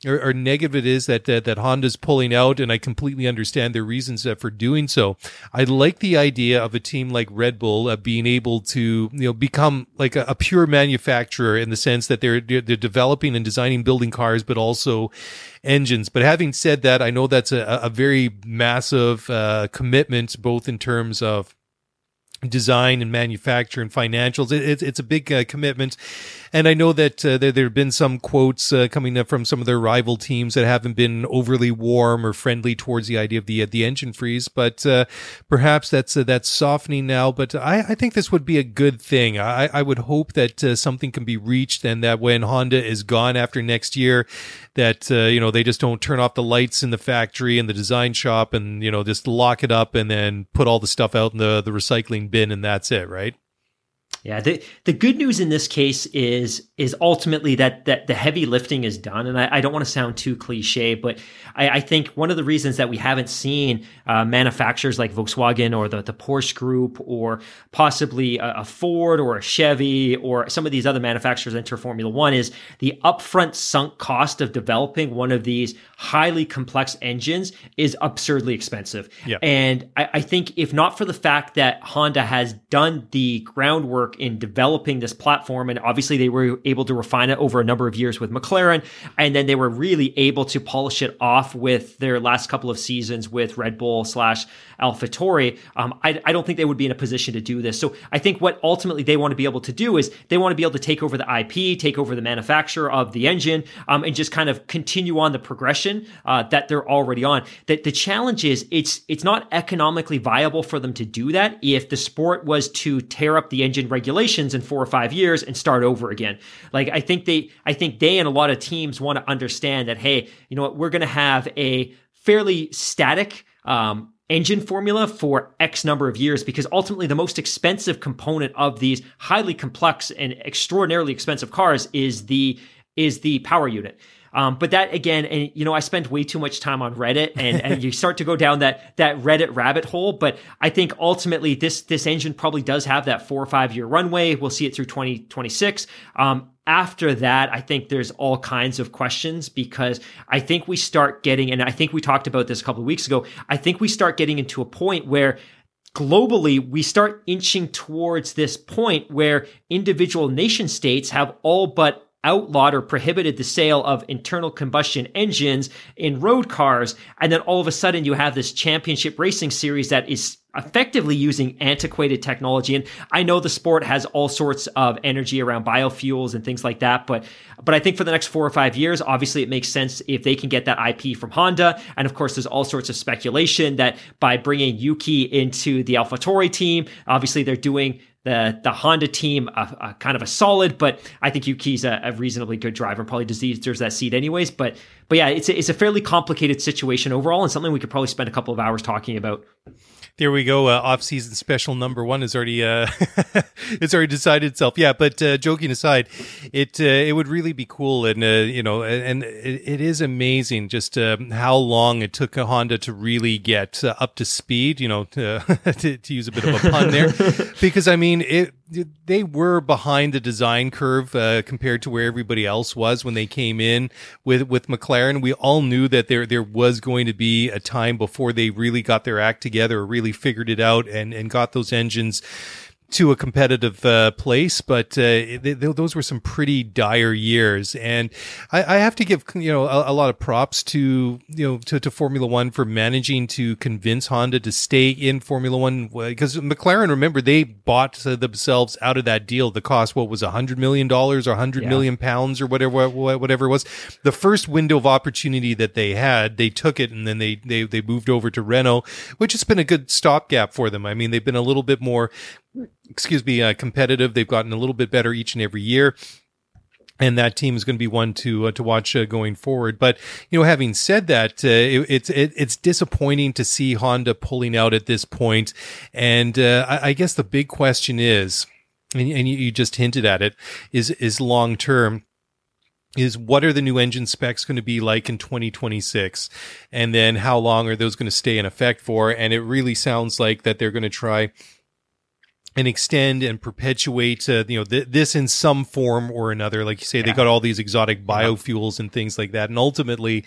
or, or, negative it is that, that that Honda's pulling out, and I completely understand their reasons uh, for doing so. I like the idea of a team like Red Bull uh, being able to you know become like a, a, pure manufacturer in the sense that they're they're developing and designing building cars, but also engines. But having said that, I know that's a, a very massive uh, commitment, both in terms of design and manufacture and financials. It, it, it's a big uh, commitment. And I know that uh, there, there have been some quotes uh, coming up from some of their rival teams that haven't been overly warm or friendly towards the idea of the the engine freeze, but uh, perhaps that's uh, that's softening now. But I, I think this would be a good thing. I, I would hope that uh, something can be reached, and that when Honda is gone after next year, that you know they just don't turn off the lights in the factory and the design shop, and you know just lock it up and then put all the stuff out in the the recycling bin, and that's it, right? Yeah, the the good news in this case is is ultimately that that the heavy lifting is done, and I, I don't want to sound too cliche, but I, I, think one of the reasons that we haven't seen uh, manufacturers like Volkswagen or the the Porsche Group or possibly a, a, Ford or a Chevy or some of these other manufacturers enter Formula One is the upfront sunk cost of developing one of these highly complex engines is absurdly expensive. Yeah. and I, I think if not for the fact that Honda has done the groundwork in developing this platform. And obviously, they were able to refine it over a number of years with McLaren. And then they were really able to polish it off with their last couple of seasons with Red Bull slash AlphaTauri. Um, I, I don't think they would be in a position to do this. So I think what ultimately they want to be able to do is they want to be able to take over the IP, take over the manufacturer of the engine, um, and just kind of continue on the progression uh, that they're already on. That the challenge is it's it's not economically viable for them to do that if the sport was to tear up the engine regulations in four or five years and start over again. Like I think they I think they and a lot of teams want to understand that hey, you know what, we're going to have a fairly static um, engine formula for X number of years because ultimately the most expensive component of these highly complex and extraordinarily expensive cars is the is the power unit. Um, but that again, and you know, I spend way too much time on Reddit, and, and you start to go down that that Reddit rabbit hole. But I think ultimately, this this engine probably does have that four or five year runway. We'll see it through twenty twenty six. Um, after that, I think there's all kinds of questions because I think we start getting, and I think we talked about this a couple of weeks ago. I think we start getting into a point where globally, we start inching towards this point where individual nation states have all but outlawed or prohibited the sale of internal combustion engines in road cars. And then all of a sudden you have this championship racing series that is effectively using antiquated technology. And I know the sport has all sorts of energy around biofuels and things like that, but but I think for the next four or five years, obviously it makes sense if they can get that IP from Honda. And of course, there's all sorts of speculation that by bringing Yuki into the AlphaTauri team, obviously they're doing the the Honda team a, a kind of a solid, but I think Yuki's a, a reasonably good driver probably deserves that seat anyways. But but yeah, it's a, it's a fairly complicated situation overall, and something we could probably spend a couple of hours talking about. There we go. Uh, off-season special number one is already uh, it's already decided itself. Yeah, but uh, joking aside, it uh, it would really be cool, and uh, you know, and it, it is amazing just uh, how long it took a Honda to really get up to speed. You know, to, to, to use a bit of a pun there, because I mean it they were behind the design curve uh, compared to where everybody else was when they came in with with McLaren. We all knew that there there was going to be a time before they really got their act together, or really figured it out, and and got those engines to a competitive uh, place, but uh, they, they, those were some pretty dire years. And I, I have to give you know a, a, lot of props to you know to, to, Formula One for managing to convince Honda to stay in Formula One because McLaren, remember, they bought themselves out of that deal. The cost what was a hundred million dollars or hundred yeah. million pounds or whatever whatever it was. The first window of opportunity that they had, they took it, and then they they they moved over to Renault, which has been a good stopgap for them. I mean, they've been a little bit more excuse me, uh, competitive. They've gotten a little bit better each and every year. And that team is going to be one to uh, to watch uh, going forward. But you know, having said that, uh, it, it's it, it's disappointing to see Honda pulling out at this point. And uh, I, I, guess the big question is, and, and you, you just hinted at it, is is long term is what are the new engine specs going to be like in 2026 and then how long are those going to stay in effect for and it really sounds like that they're going to try and extend and perpetuate uh, you know th- this in some form or another. Like you say yeah. they got all these exotic biofuels and things like that. And ultimately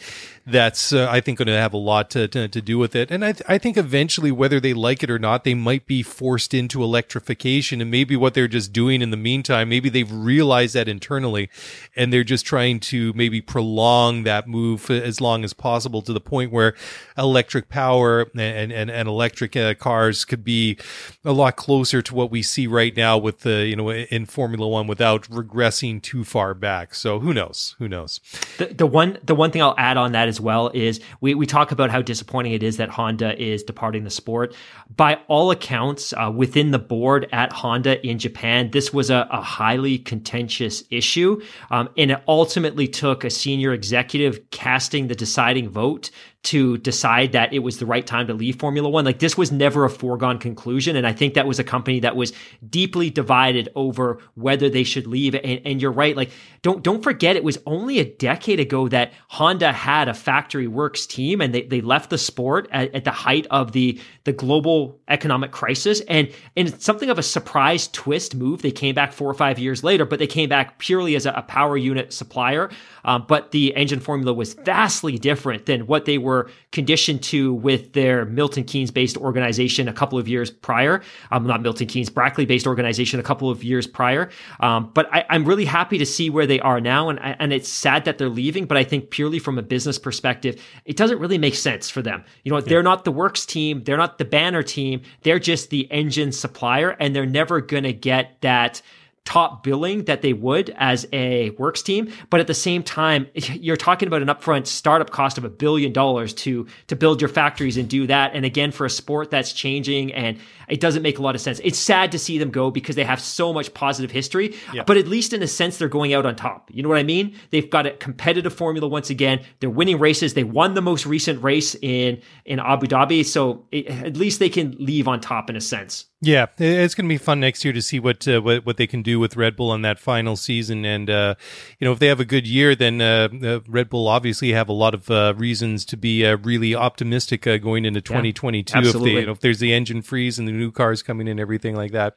that's uh, i think going to have a lot to, to, to, do with it and I, th- I think eventually whether they like it or not they might be forced into electrification and maybe what they're just doing in the meantime maybe they've realized that internally and they're just trying to maybe prolong that move as long as possible to the point where electric power and and, and electric uh, cars could be a lot closer to what we see right now with the you know in Formula One without regressing too far back. So who knows? Who knows? The, the one the one thing I'll add on that as well is we we talk about how disappointing it is that Honda is departing the sport. By all accounts, uh, within the board at Honda in Japan, this was a, a highly contentious issue, um, and it ultimately took a senior executive casting the deciding vote to decide that it was the right time to leave Formula One. Like this was never a foregone conclusion. And I think that was a company that was deeply divided over whether they should leave. And, and you're right. Like don't, don't forget it was only a decade ago that Honda had a factory works team and they, they left the sport at, at the height of the, the global economic crisis. And, and something of a surprise twist move. They came back four or five years later, but they came back purely as a, a power unit supplier. Um, but the engine formula was vastly different than what they were conditioned to with their Milton Keynes based organization a couple of years prior. Um, not Milton Keynes, Brackley based organization a couple of years prior. Um, but I, am really happy to see where they are now. And, and it's sad that they're leaving, but I think purely from a business perspective, it doesn't really make sense for them. You know, yeah. they're not the works team, they're not the banner team, they're just the engine supplier, and they're never going to get that top billing that they would as a works team. But at the same time, you're talking about an upfront startup cost of a billion dollars to to build your factories and do that. And again, for a sport that's changing and it doesn't make a lot of sense. It's sad to see them go because they have so much positive history. Yeah. But at least in a sense, they're going out on top. You know what I mean? They've got a competitive formula once again. They're winning races. They won the most recent race in in Abu Dhabi, so it, at least they can leave on top in a sense. Yeah, it's going to be fun next year to see what uh, what what they can do with Red Bull on that final season, and uh, you know if they have a good year, then uh, uh Red Bull obviously have a lot of uh, reasons to be uh, really optimistic going into 2022. Yeah, if they, you know, if there's the engine freeze and the new cars coming in, everything like that.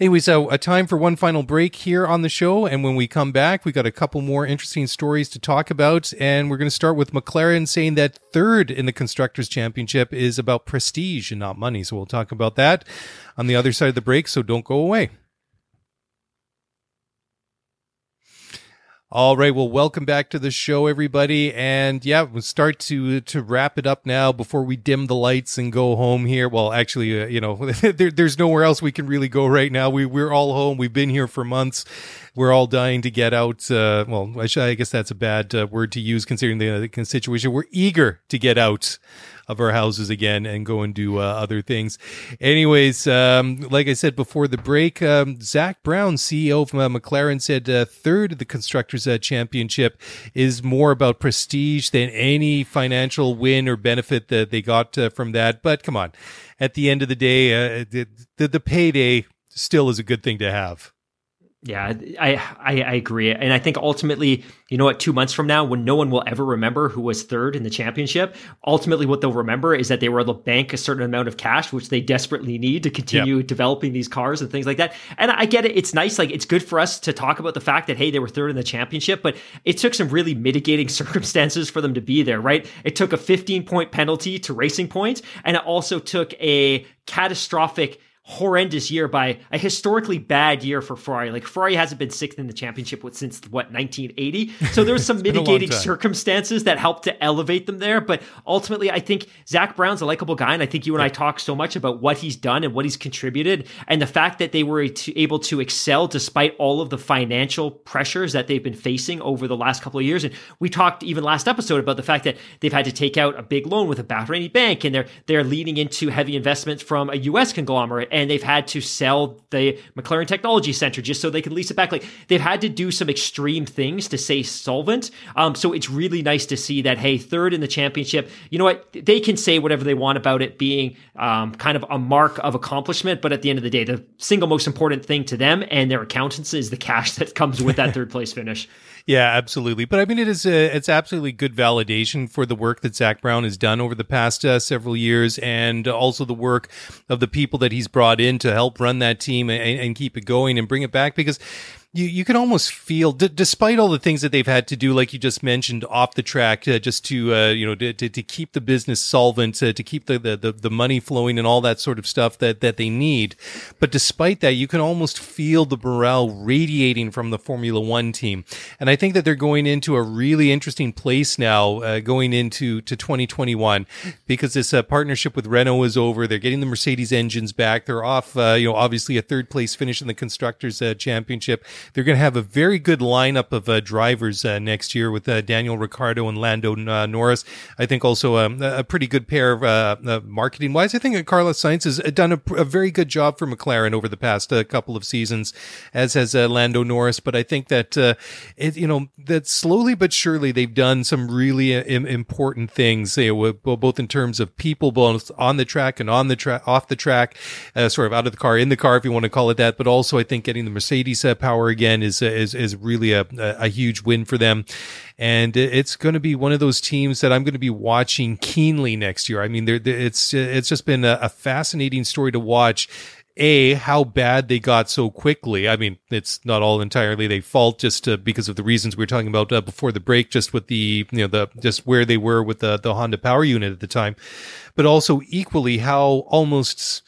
Anyway, so a time for one final break here on the show, and when we come back, we got a couple more interesting stories to talk about, and we're going to start with McLaren saying that third in the constructors championship is about prestige and not money. So we'll talk about that on the other side of the break, so don't go away. All right. Well, welcome back to the show, everybody. And yeah, we'll start to to wrap it up now before we dim the lights and go home here. Well, actually, uh, you know, there, there's nowhere else we can really go right now. We we're all home. We've been here for months. We're all dying to get out. Uh, well, I, I, guess that's a bad uh, word to use considering the, the situation. We're eager to get out of our houses again and go and do uh, other things. Anyways, um, like I said before the break, um, Zak Brown, CEO of uh, McLaren, said uh, third of the constructors uh, championship is more about prestige than any financial win or benefit that they got uh, from that. But come on, at the end of the day, the, the, the payday still is a good thing to have. Yeah, I, I, I agree, and I think ultimately, you know what? Two months from now, when no one will ever remember who was third in the championship, ultimately what they'll remember is that they were able to bank a certain amount of cash, which they desperately need to continue yep. developing these cars and things like that. And I get it; it's nice, like it's good for us to talk about the fact that hey, they were third in the championship, but it took some really mitigating circumstances for them to be there, right? It took a 15 point penalty to Racing points, Point, and it also took a catastrophic horrendous year by a historically bad year for Ferrari. Like Ferrari hasn't been sixth in the championship since what 1980. So there was some mitigating circumstances that helped to elevate them there. But ultimately, I think Zak Brown's a likable guy, and I think you and. I talk so much about what he's done and what he's contributed, and the fact that they were able to excel despite all of the financial pressures that they've been facing over the last couple of years. And we talked even last episode about the fact that they've had to take out a big loan with a Bahraini bank, and they're they're leaning into heavy investments from a U.S. conglomerate and they've had to sell the McLaren Technology Center just so they can lease it back. Like they've had to do some extreme things to stay solvent. Um, so it's really nice to see that, hey, third in the championship, you know what? They can say whatever they want about it being um, kind of a mark of accomplishment, but at the end of the day, the single most important thing to them and their accountants is the cash that comes with that third place finish. Yeah, absolutely. But I mean, it is a, it's absolutely good validation for the work that Zak Brown has done over the past uh, several years, and also the work of the people that he's brought in to help run that team and, and keep it going and bring it back because you you can almost feel, d- despite all the things that they've had to do, like you just mentioned, off the track, uh, just to uh, you know to, to, to, keep the business solvent, uh, to keep the, the the money flowing, and all that sort of stuff that that they need. But despite that, you can almost feel the morale radiating from the Formula One team, and I think that they're going into a really interesting place now, uh, going into to 2021, because this uh, partnership with Renault is over. They're getting the Mercedes engines back. They're off, uh, you know, obviously a third place finish in the constructors championship they're going to have a very good lineup of uh, drivers uh, next year with uh, Daniel Ricciardo and Lando uh, Norris. I think also um, a pretty good pair of uh, marketing wise. I think Carlos Sainz has done a, a, very good job for McLaren over the past couple of seasons, as has Lando Norris. But I think that it, you know, that slowly but surely they've done some really important things, you both in terms of people, both on the track and on the track, off the track, sort of out of the car, in the car, if you want to call it that. But also, I think getting the Mercedes power again is is is really a a huge win for them, and it's going to be one of those teams that I'm going to be watching keenly next year. I mean, it's it's just been a, a fascinating story to watch a how bad they got so quickly. I mean, it's not all entirely their fault, just uh, because of the reasons we were talking about uh, before the break, just with the you know the just where they were with the the Honda Power Unit at the time, but also equally how almost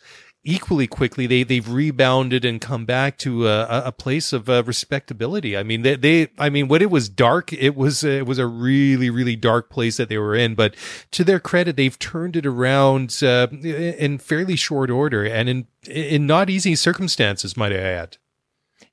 equally quickly they they've rebounded and come back to a, a place of uh, respectability. I mean they, they I mean when it was dark it was it was a really really dark place that they were in but to their credit they've turned it around uh, in fairly short order and in in not easy circumstances might I add.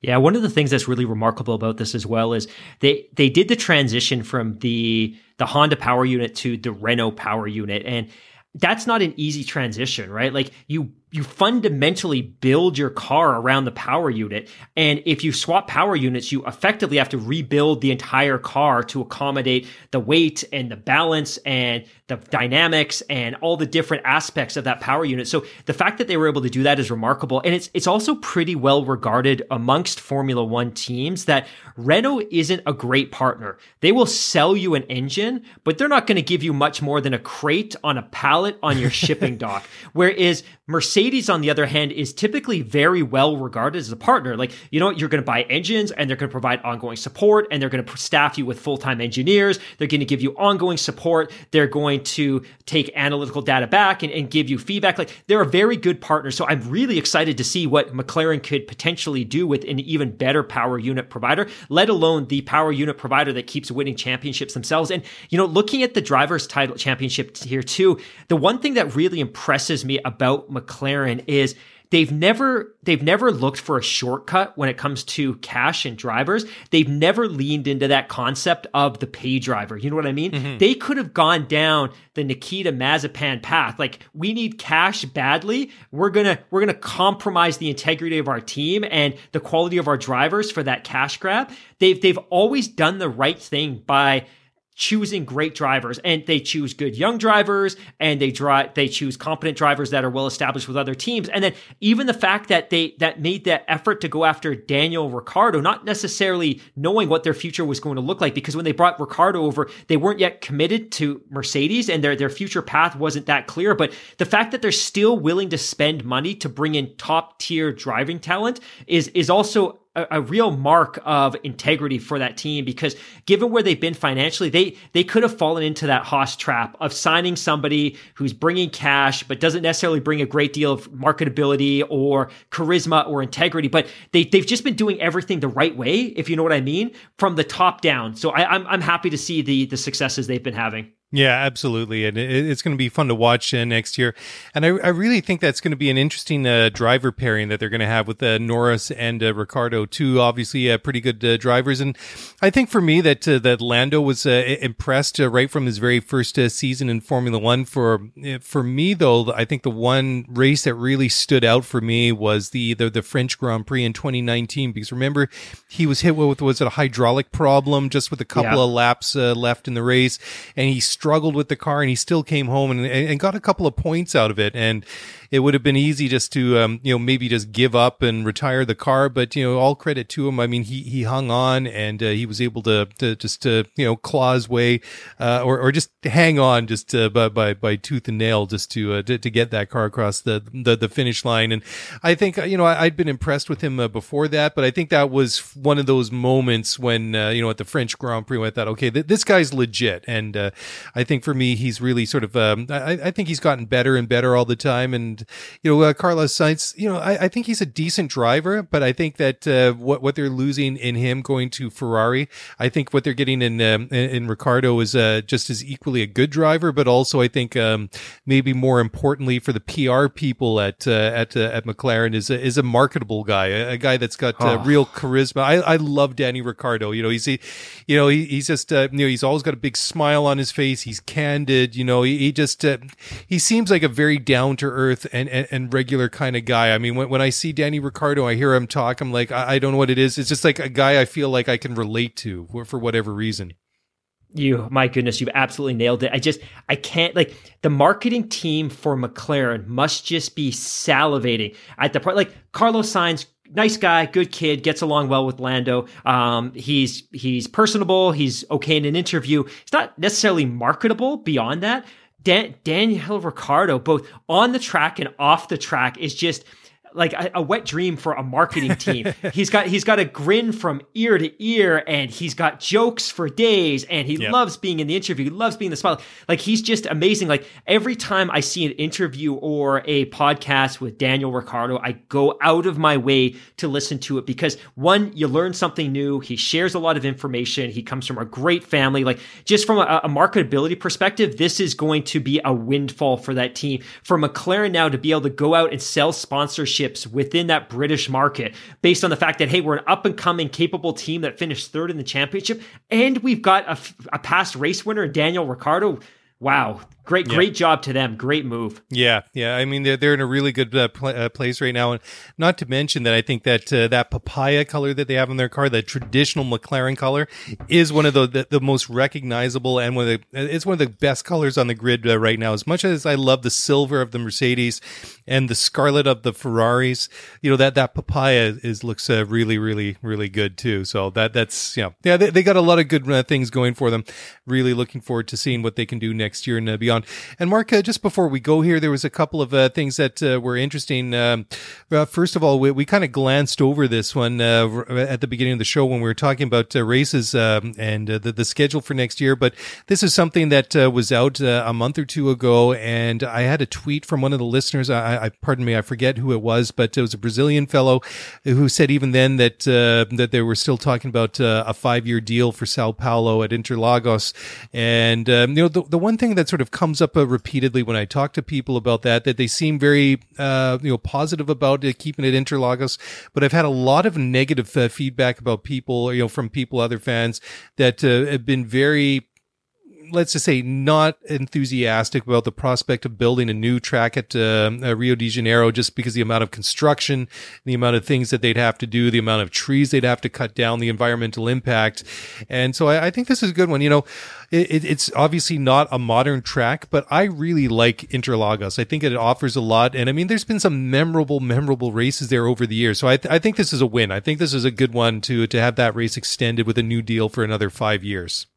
Yeah, one of the things that's really remarkable about this as well is they they did the transition from the the Honda power unit to the Renault power unit and that's not an easy transition, right? Like you you fundamentally build your car around the power unit. And if you swap power units, you effectively have to rebuild the entire car to accommodate the weight and the balance and the dynamics and all the different aspects of that power unit. So the fact that they were able to do that is remarkable. And it's, it's also pretty well regarded amongst Formula One teams that Renault isn't a great partner. They will sell you an engine, but they're not going to give you much more than a crate on a pallet on your shipping dock. Whereas Mercedes, on the other hand, is typically very well regarded as a partner. Like, you know, you're going to buy engines and they're going to provide ongoing support and they're going to staff you with full time engineers. They're going to give you ongoing support. They're going to take analytical data back and, and give you feedback. Like, they're a very good partner. So I'm really excited to see what McLaren could potentially do with an even better power unit provider, let alone the power unit provider that keeps winning championships themselves. And, you know, looking at the drivers' title championship here too, the one thing that really impresses me about McLaren is they've never they've never looked for a shortcut when it comes to cash and drivers. They've never leaned into that concept of the pay driver. You know what I mean? Mm-hmm. They could have gone down the Nikita Mazepin path. Like we need cash badly. We're going to we're to compromise the integrity of our team and the quality of our drivers for that cash grab. They've they've always done the right thing by choosing great drivers and they choose good young drivers and they drive they choose competent drivers that are well established with other teams. And then even the fact that they that made that effort to go after Daniel Ricciardo not necessarily knowing what their future was going to look like because when they brought Ricciardo over they weren't yet committed to Mercedes and their their future path wasn't that clear. But the fact that they're still willing to spend money to bring in top tier driving talent is is also a, a, real mark of integrity for that team because given where they've been financially, they they could have fallen into that Haas trap of signing somebody who's bringing cash but doesn't necessarily bring a great deal of marketability or charisma or integrity. But they they've just been doing everything the right way, if you know what I mean, from the top down. So I, I'm I'm happy to see the the successes they've been having. Yeah, absolutely, and it's going to be fun to watch uh, next year. And I, I, really think that's going to be an interesting uh, driver pairing that they're going to have with uh, Norris and uh, Ricciardo, two obviously uh, pretty good uh, drivers. And I think for me that that Lando was impressed right from his very first season in Formula One. For for me though, I think the one race that really stood out for me was the the, the French Grand Prix in 2019 because remember he was hit with was it a hydraulic problem just with a couple yeah. of laps left in the race, and he struggled with the car and he still came home and, and got a couple of points out of it. And it would have been easy just to, um, you know, maybe just give up and retire the car. But, you know, all credit to him. I mean, he, he hung on and uh, he was able to, to just, to, you know, claw his way, uh, or, or just hang on just uh, by, by, by tooth and nail just to, uh, to, to get that car across the, the, the finish line. And I think, you know, I, had been impressed with him uh, before that, but I think that was one of those moments when, uh, you know, at the French Grand Prix, I thought, okay, th- this guy's legit. And, uh, I think for me, he's really sort of, um, I, I think he's gotten better and better all the time. And, you know, uh, Carlos Sainz, you know, I, I, think he's a decent driver, but I think that uh, what what they're losing in him going to Ferrari, I think what they're getting in um, in, in Ricciardo is uh, just as equally a good driver, but also I think um, maybe more importantly for the PR people at uh, at uh, at McLaren is a, is a marketable guy, a, a guy that's got oh. real charisma. I, I love Danny Ricciardo. You know, he's he, you know he, he's just you know he's always got a big smile on his face. He's candid. You know, he, he just he seems like a very down to earth and, and and regular kind of guy. I mean, when, when I see Danny Ricciardo, I hear him talk. I'm like, I, I don't know what it is. It's just like a guy I feel like I can relate to for whatever reason you my goodness you've absolutely nailed it i just i can't like the marketing team for mclaren must just be salivating at the part like carlos sainz nice guy good kid gets along well with lando um, he's he's personable he's okay in an interview he's not necessarily marketable beyond that Dan- Daniel Ricciardo, both on the track and off the track, is just like a, a, wet dream for a marketing team. he's got he's got a grin from ear to ear, and he's got jokes for days, and he yep. loves being in the interview. He loves being the spotlight. Like he's just amazing. Like every time I see an interview or a podcast with Daniel Ricciardo, I go out of my way to listen to it because one, you learn something new. He shares a lot of information. He comes from a great family. Like just from a, a marketability perspective, this is going to be a windfall for that team. For McLaren now to be able to go out and sell sponsorship within that British market based on the fact that, hey, we're an up and coming, capable team that finished third in the championship. And we've got a, a past race winner, Daniel Ricciardo. Wow, Great, yeah. great job to them. Great move. Yeah, yeah. I mean, they're they're in a really good uh, pl- uh, place right now, and not to mention that I think that uh, that papaya color that they have in their car, the traditional McLaren color, is one of the, the, the most recognizable and one of the it's one of the best colors on the grid uh, right now. As much as I love the silver of the Mercedes and the scarlet of the Ferraris, you know that that papaya is looks uh, really, really, really good too. So that that's you know, yeah, they, they got a lot of good uh, things going for them. Really looking forward to seeing what they can do next year and beyond. And Mark, uh, just before we go here, there was a couple of uh, things that uh, were interesting. Um, uh, first of all, we, we kind of glanced over this one uh, at the beginning of the show when we were talking about uh, races um, and the, the schedule for next year. But this is something that was out a month or two ago, and I had a tweet from one of the listeners. I, I pardon me, I forget who it was, but it was a Brazilian fellow who said even then that that they were still talking about a five year deal for Sao Paulo at Interlagos. And um, you know, the, the one thing that sort of comes up repeatedly when I talk to people about that, that they seem very, uh, you know, positive about it, keeping it Interlagos. But I've had a lot of negative uh, feedback about people, you know, from people, other fans that uh, have been very let's just say, not enthusiastic about the prospect of building a new track at uh, uh, Rio de Janeiro just because the amount of construction, the amount of things that they'd have to do, the amount of trees they'd have to cut down, the environmental impact. And so I, I think this is a good one. You know, it, it's obviously not a modern track, but I really like Interlagos. I think it offers a lot. And I mean, there's been some memorable, memorable races there over the years. So I, th- I think this is a win. I think this is a good one to, to have that race extended with a new deal for another five years.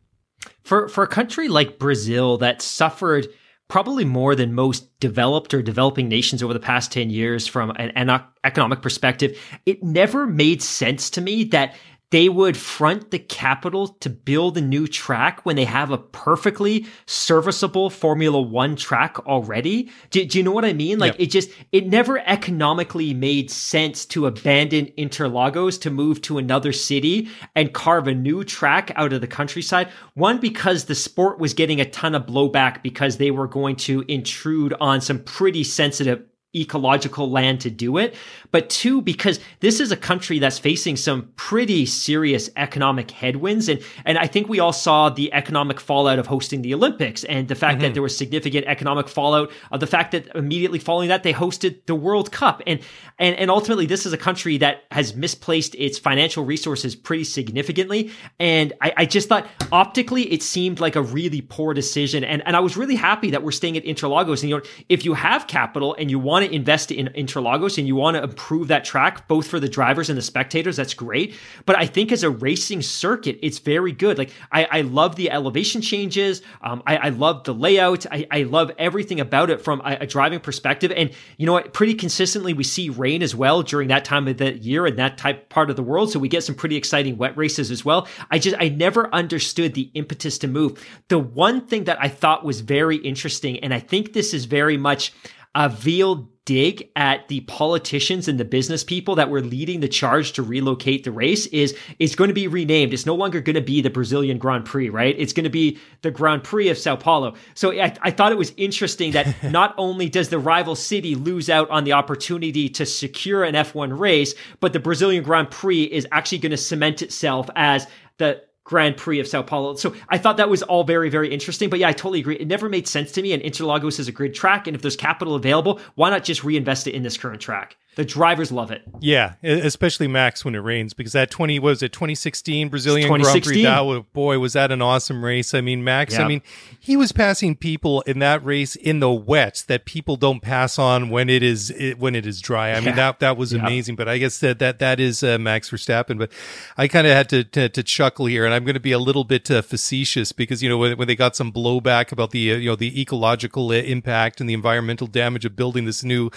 For for a country like Brazil that suffered probably more than most developed or developing nations over the past 10 years from an, an economic perspective, it never made sense to me that they would front the capital to build a new track when they have a perfectly serviceable Formula One track already. Do, do you know what I mean? Like it just, it never economically made sense to abandon Interlagos to move to another city and carve a new track out of the countryside. One, because the sport was getting a ton of blowback because they were going to intrude on some pretty sensitive ecological land to do it, but two, because this is a country that's facing some pretty serious economic headwinds. And, and I think we all saw the economic fallout of hosting the Olympics and the fact mm-hmm. that there was significant economic fallout of the fact that immediately following that, they hosted the World Cup. And, and, and ultimately, this is a country that has misplaced its financial resources pretty significantly. And I, I just thought optically, it seemed like a really poor decision. And, and I was really happy that we're staying at Interlagos. And, you know, if you have capital and you want to invest in Interlagos and you want to improve that track, both for the drivers and the spectators, that's great. But I think as a racing circuit, it's very good. Like I, I love the elevation changes. Um, I, I, love the layout. I, I, love everything about it from a, a, driving perspective. And you know what? Pretty consistently, we see rain as well during that time of the year and that type part of the world. So we get some pretty exciting wet races as well. I just I never understood the impetus to move. The one thing that I thought was very interesting, and I think this is very much a veiled dig at the politicians and the business people that were leading the charge to relocate the race is it's going to be renamed. It's no longer going to be the Brazilian Grand Prix, right? It's going to be the Grand Prix of Sao Paulo. So I, I thought it was interesting that not only does the rival city lose out on the opportunity to secure an F1 race, but the Brazilian Grand Prix is actually going to cement itself as the Grand Prix of Sao Paulo. So I thought that was all very, very interesting. But yeah, I totally agree. It never made sense to me. And Interlagos is a grid track. And if there's capital available, why not just reinvest it in this current track? The drivers love it. Yeah, especially Max when it rains because that 20 was it 2016 Brazilian 2016. Grand Prix. That boy was that an awesome race. I mean, Max, yeah. I mean, he was passing people in that race in the wet that people don't pass on when it is when it is dry. I yeah. mean, that that was yeah. amazing, but I guess that that that is uh, Max Verstappen, but I kind of had to, to, to chuckle here and I'm going to be a little bit uh, facetious because you know when, when they got some blowback about the uh, you know the ecological uh, impact and the environmental damage of building this new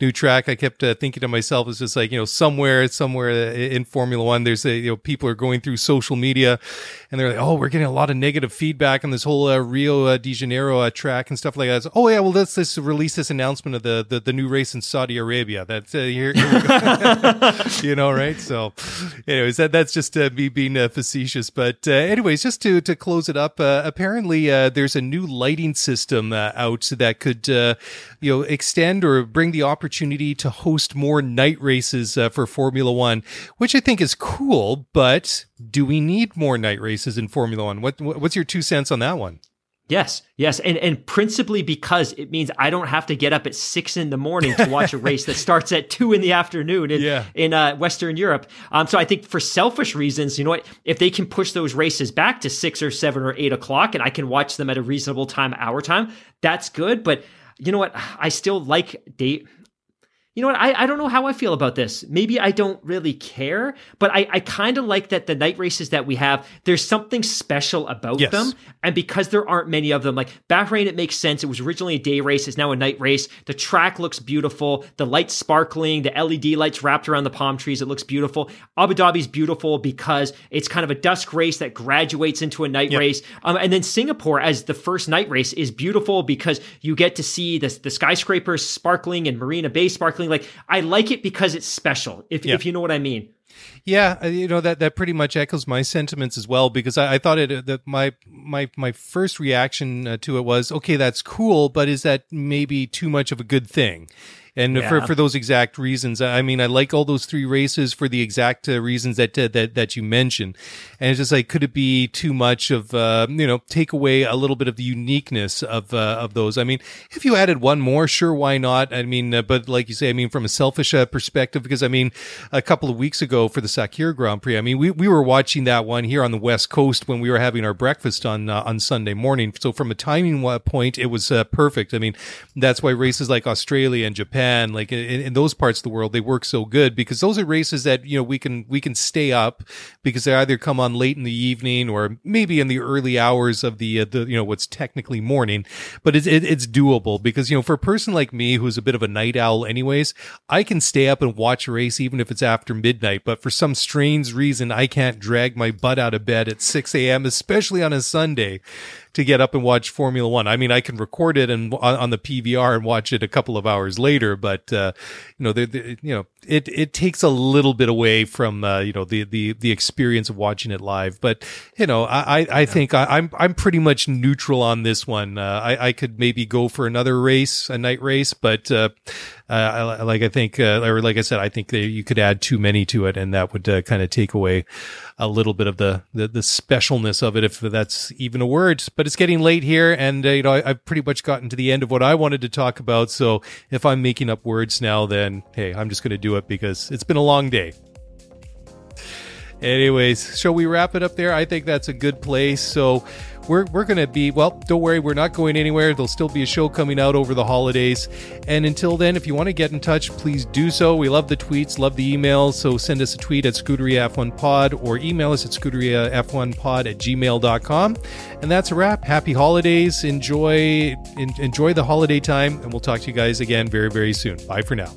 new track, I kept uh, thinking to myself, is just like, you know, somewhere, somewhere in Formula One, there's a, you know, people are going through social media and they're like, oh, we're getting a lot of negative feedback on this whole uh, Rio uh, de Janeiro uh, track and stuff like that. So, oh, yeah, well, let's, let's release this announcement of the, the, the new race in Saudi Arabia. That's uh, here, here you know, right? So, anyways, that, that's just uh, me being facetious. But, anyways, just to, to close it up, apparently, there's a new lighting system out that could, you know, extend or bring the opportunity to host more night races uh, for Formula One, which I think is cool. But do we need more night races in Formula One? What what's your two cents on that one? Yes, yes, and and principally because it means I don't have to get up at six in the morning to watch a race that starts at two in the afternoon in Yeah. in uh, Western Europe. Um, so I think for selfish reasons, you know what, if they can push those races back to six or seven or eight o'clock, and I can watch them at a reasonable time, hour time, that's good. But you know what, I still like date. You know what? I, I don't know how I feel about this. Maybe I don't really care, but I, I kind of like that the night races that we have, there's something special about Yes. them. And because there aren't many of them, like Bahrain, it makes sense. It was originally a day race, it's now a night race. The track looks beautiful, the lights sparkling, the LED lights wrapped around the palm trees. It looks beautiful. Abu Dhabi's beautiful because it's kind of a dusk race that graduates into a night race. Um, and then Singapore, as the first night race, is beautiful because you get to see the, the skyscrapers sparkling and Marina Bay sparkling. Like, I like it because it's special, if, Yeah. if you know what I mean. Yeah, uh, you know that that pretty much echoes my sentiments as well because I, I thought it uh, that my my my first reaction uh, to it was okay, that's cool, but is that maybe too much of a good thing? And for, Yeah. for those exact reasons, I mean, I like all those three races for the exact uh, reasons that uh, that that you mentioned, and it's just like, could it be too much of uh, you know take away a little bit of the uniqueness of uh, of those? I mean, if you added one more, sure, why not? I mean, uh, but like you say, I mean, from a selfish uh, perspective, because I mean, a couple of weeks ago for the Sakhir Grand Prix, I mean, we, we were watching that one here on the West Coast when we were having our breakfast on uh, on Sunday morning. So from a timing point, it was uh, perfect. I mean, that's why races like Australia and Japan, like in, in those parts of the world, they work so good because those are races that you know we can we can stay up because they either come on late in the evening or maybe in the early hours of the uh, the you know what's technically morning, but it's it, it's doable because you know for a person like me who's a bit of a night owl, anyways, I can stay up and watch a race even if it's after midnight. But for some strange reason, I can't drag my butt out of bed at six a.m., especially on a Sunday. To get up and watch Formula One, I mean, I can record it and on, on the PVR and watch it a couple of hours later, but uh, you know, the, the, you know, it it takes a little bit away from uh, you know the the the experience of watching it live. But you know, I I, I think I, I'm I'm pretty much neutral on this one. Uh, I I could maybe go for another race, a night race, but uh, I- like I think, uh, or like I said, I think that you could add too many to it, and that would uh, kind of take away a little bit of the, the the specialness of it, if that's even a word. But it's getting late here, and uh, you know I, I've pretty much gotten to the end of what I wanted to talk about. So if I'm making up words now, then hey, I'm just going to do it because it's been a long day. Anyways, shall we wrap it up there? I think that's a good place. So we're, we're going to be, well, don't worry, we're not going anywhere. There'll still be a show coming out over the holidays. And until then, if you want to get in touch, please do so. We love the tweets, love the emails. So send us a tweet at Scuderia F1 Pod or email us at Scuderia F1 Pod at gmail.com. And that's a wrap. Happy holidays. Enjoy, en- enjoy the holiday time. And we'll talk to you guys again very, very soon. Bye for now.